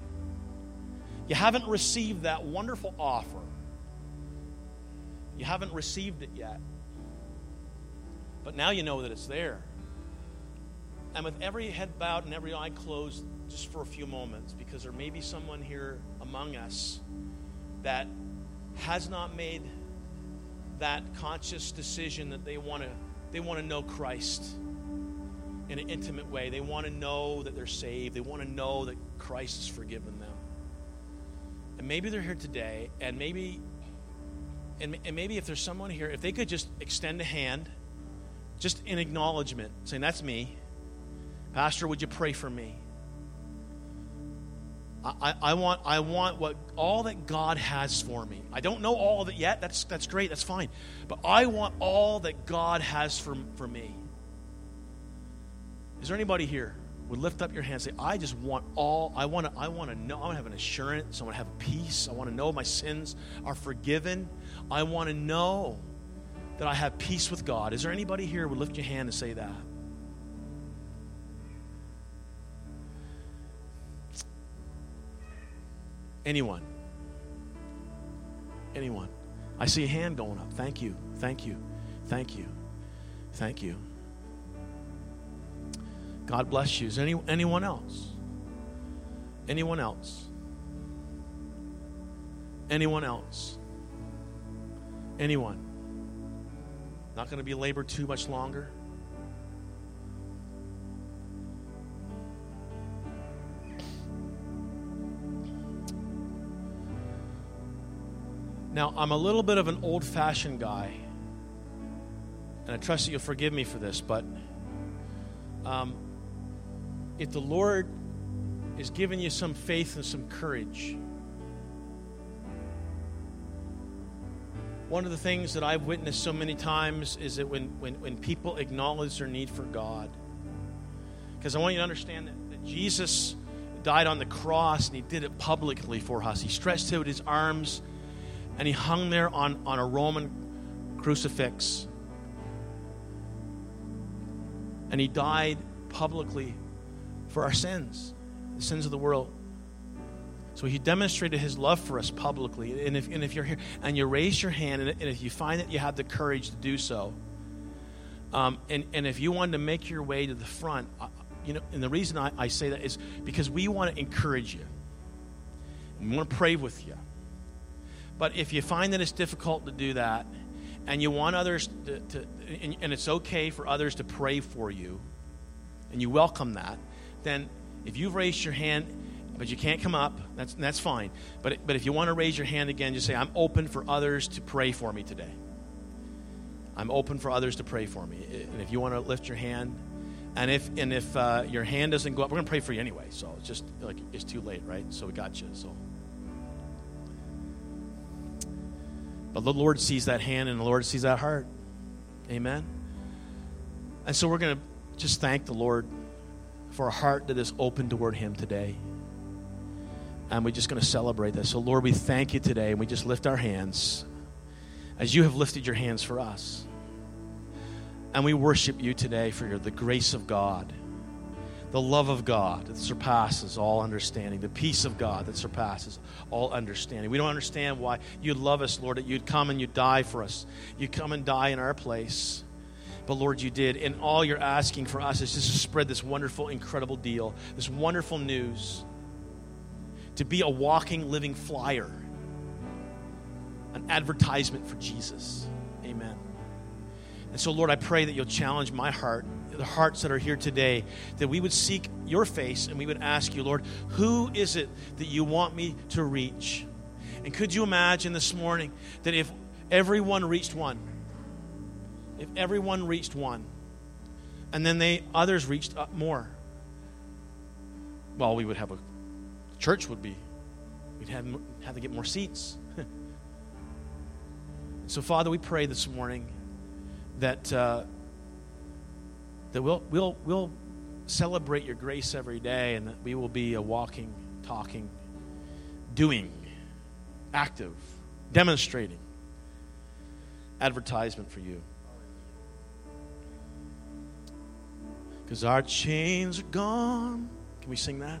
S1: You haven't received that wonderful offer. You haven't received it yet. But now you know that it's there. And with every head bowed and every eye closed, just for a few moments, because there may be someone here among us that has not made that conscious decision that they want to they want to know Christ in an intimate way. They want to know that they're saved. They want to know that Christ has forgiven them. And maybe they're here today, and maybe and, and maybe if there's someone here, if they could just extend a hand, just in acknowledgement, saying, That's me. Pastor, would you pray for me? I, I, want, I want what all that God has for me. I don't know all of it yet. That's, that's great. That's fine. But I want all that God has for, for me. Is there anybody here would lift up your hand and say, I just want all, I want to, I want to know, I want to have an assurance, I want to have peace, I want to know my sins are forgiven. I want to know that I have peace with God. Is there anybody here would lift your hand and say that? Anyone? Anyone? I see a hand going up. Thank you. Thank you. Thank you. Thank you. God bless you. Is any, anyone else? Anyone else? Anyone else? Anyone? Not going to be labored too much longer. Now, I'm a little bit of an old fashioned guy, and I trust that you'll forgive me for this, but um, if the Lord is giving you some faith and some courage, one of the things that I've witnessed so many times is that when, when, when people acknowledge their need for God, because I want you to understand that, that Jesus died on the cross and he did it publicly for us. He stretched out his arms and he hung there on, on a Roman crucifix. And he died publicly for our sins, the sins of the world. So he demonstrated his love for us publicly. And if, and if you're here and you raise your hand, and, and if you find that you have the courage to do so, um, and, and if you want to make your way to the front, uh, you know, and the reason I, I say that is because we want to encourage you. We want to pray with you. But if you find that it's difficult to do that, and you want others to, to and, and it's okay for others to pray for you, and you welcome that, then if you've raised your hand, but you can't come up, that's, that's fine. But, but if you want to raise your hand again, just say, I'm open for others to pray for me today. I'm open for others to pray for me. And if you want to lift your hand, And if and if uh, your hand doesn't go up, we're gonna pray for you anyway. So it's just like it's too late, right? So we got you. So, but the Lord sees that hand, and the Lord sees that heart. Amen. And so we're gonna just thank the Lord for a heart that is open toward Him today. And we're just going to celebrate this. So, Lord, we thank you today, and we just lift our hands as you have lifted your hands for us. And we worship you today for your, the grace of God, the love of God that surpasses all understanding, the peace of God that surpasses all understanding. We don't understand why you love us, Lord, that you'd come and you'd die for us. You'd come and die in our place. But Lord, you did. And all you're asking for us is just to spread this wonderful, incredible deal, this wonderful news, to be a walking, living flyer, an advertisement for Jesus. Amen. And so, Lord, I pray that you'll challenge my heart, the hearts that are here today, that we would seek your face and we would ask you, Lord, who is it that you want me to reach? And could you imagine this morning that if everyone reached one, if everyone reached one, and then they others reached up more, well, we would have a church would be we'd have have to get more seats. so, Father, we pray this morning that uh, that we'll we'll we'll celebrate your grace every day, and that we will be a walking, talking, doing, active, demonstrating advertisement for you. Because our chains are gone. Can we sing that?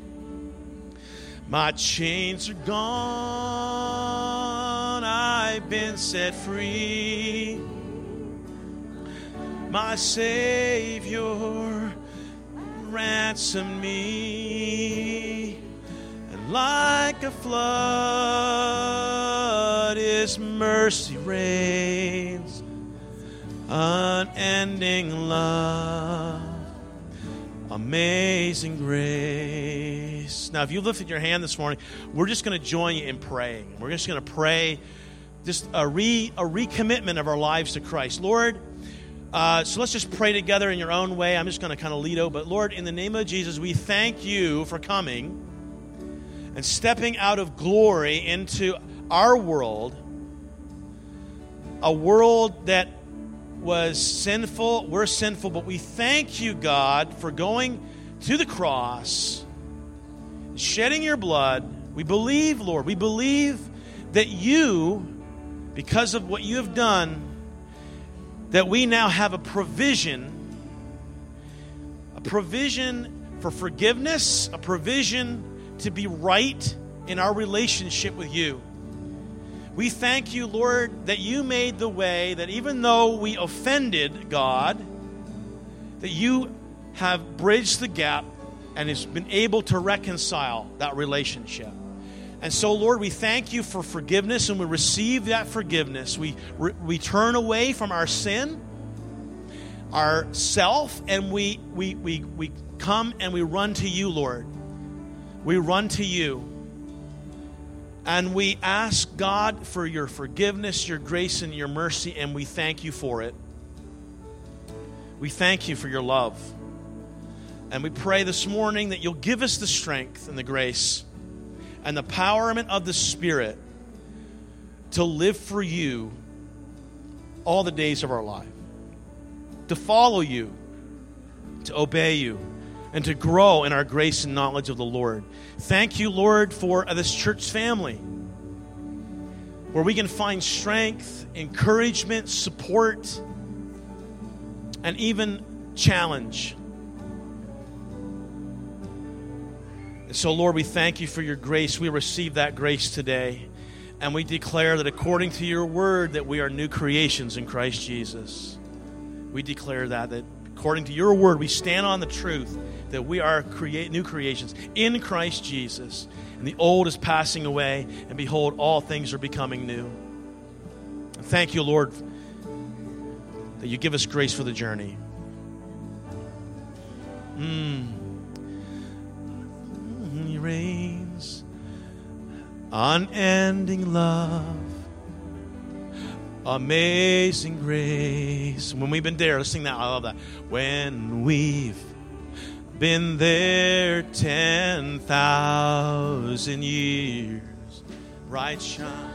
S1: My chains are gone, I've been set free. My Savior ransomed me, and like a flood, His mercy rains. Unending love, amazing grace. Now, if you lifted your hand this morning, we're just going to join you in praying. We're just going to pray just a, re, a recommitment of our lives to Christ. Lord, uh, so let's just pray together in your own way. I'm just going to kind of lead out. But Lord, in the name of Jesus, we thank you for coming and stepping out of glory into our world, a world that was sinful. We're sinful, but we thank you, God, for going to the cross, shedding your blood. We believe, Lord, we believe that you, because of what you have done, that we now have a provision, a provision for forgiveness, a provision to be right in our relationship with you. We thank you, Lord, that you made the way that even though we offended God, that you have bridged the gap and has been able to reconcile that relationship. And so, Lord, we thank you for forgiveness and we receive that forgiveness. We, we turn away from our sin, our self, and we, we, we, we come and we run to you, Lord. We run to you. And we ask God for your forgiveness, your grace, and your mercy, and we thank you for it. We thank you for your love. And we pray this morning that you'll give us the strength and the grace and the empowerment of the Spirit to live for you all the days of our life, to follow you, to obey you, and to grow in our grace and knowledge of the Lord. Thank you, Lord, for this church family where we can find strength, encouragement, support, and even challenge. And so, Lord, we thank you for your grace. We receive that grace today. And we declare that according to your word that we are new creations in Christ Jesus. We declare that that
S3: according to your word, we stand on the truth that we are create, new creations in Christ Jesus. And the old is passing away, and behold, all things are becoming new. And thank you, Lord, that you give us grace for the journey. Mm. He rains, unending love, amazing grace. When we've been there, let's sing that. I love that. When we've been there 10,000 years, bright shine.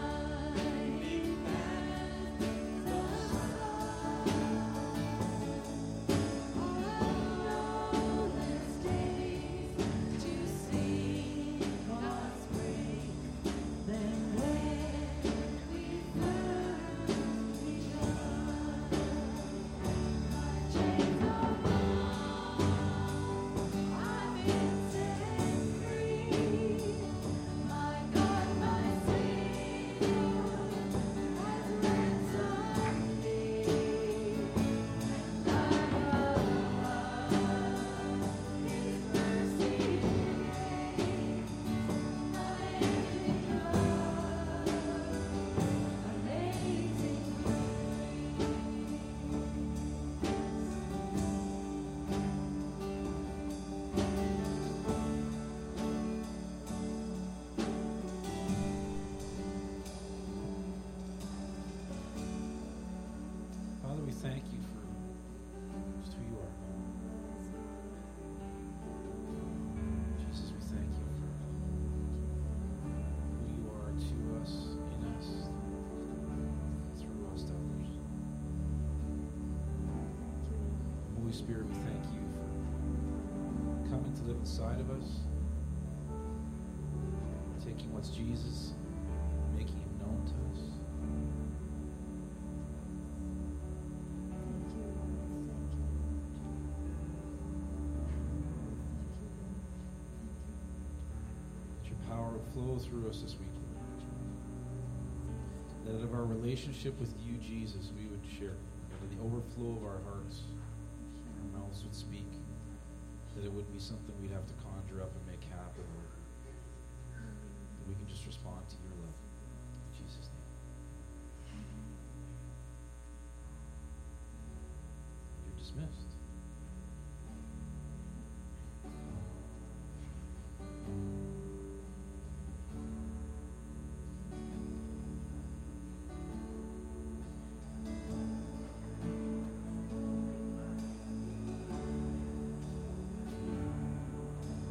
S4: Relationship with you, Jesus, we would share. Of the overflow of our hearts, and our mouths would speak. That it wouldn't be something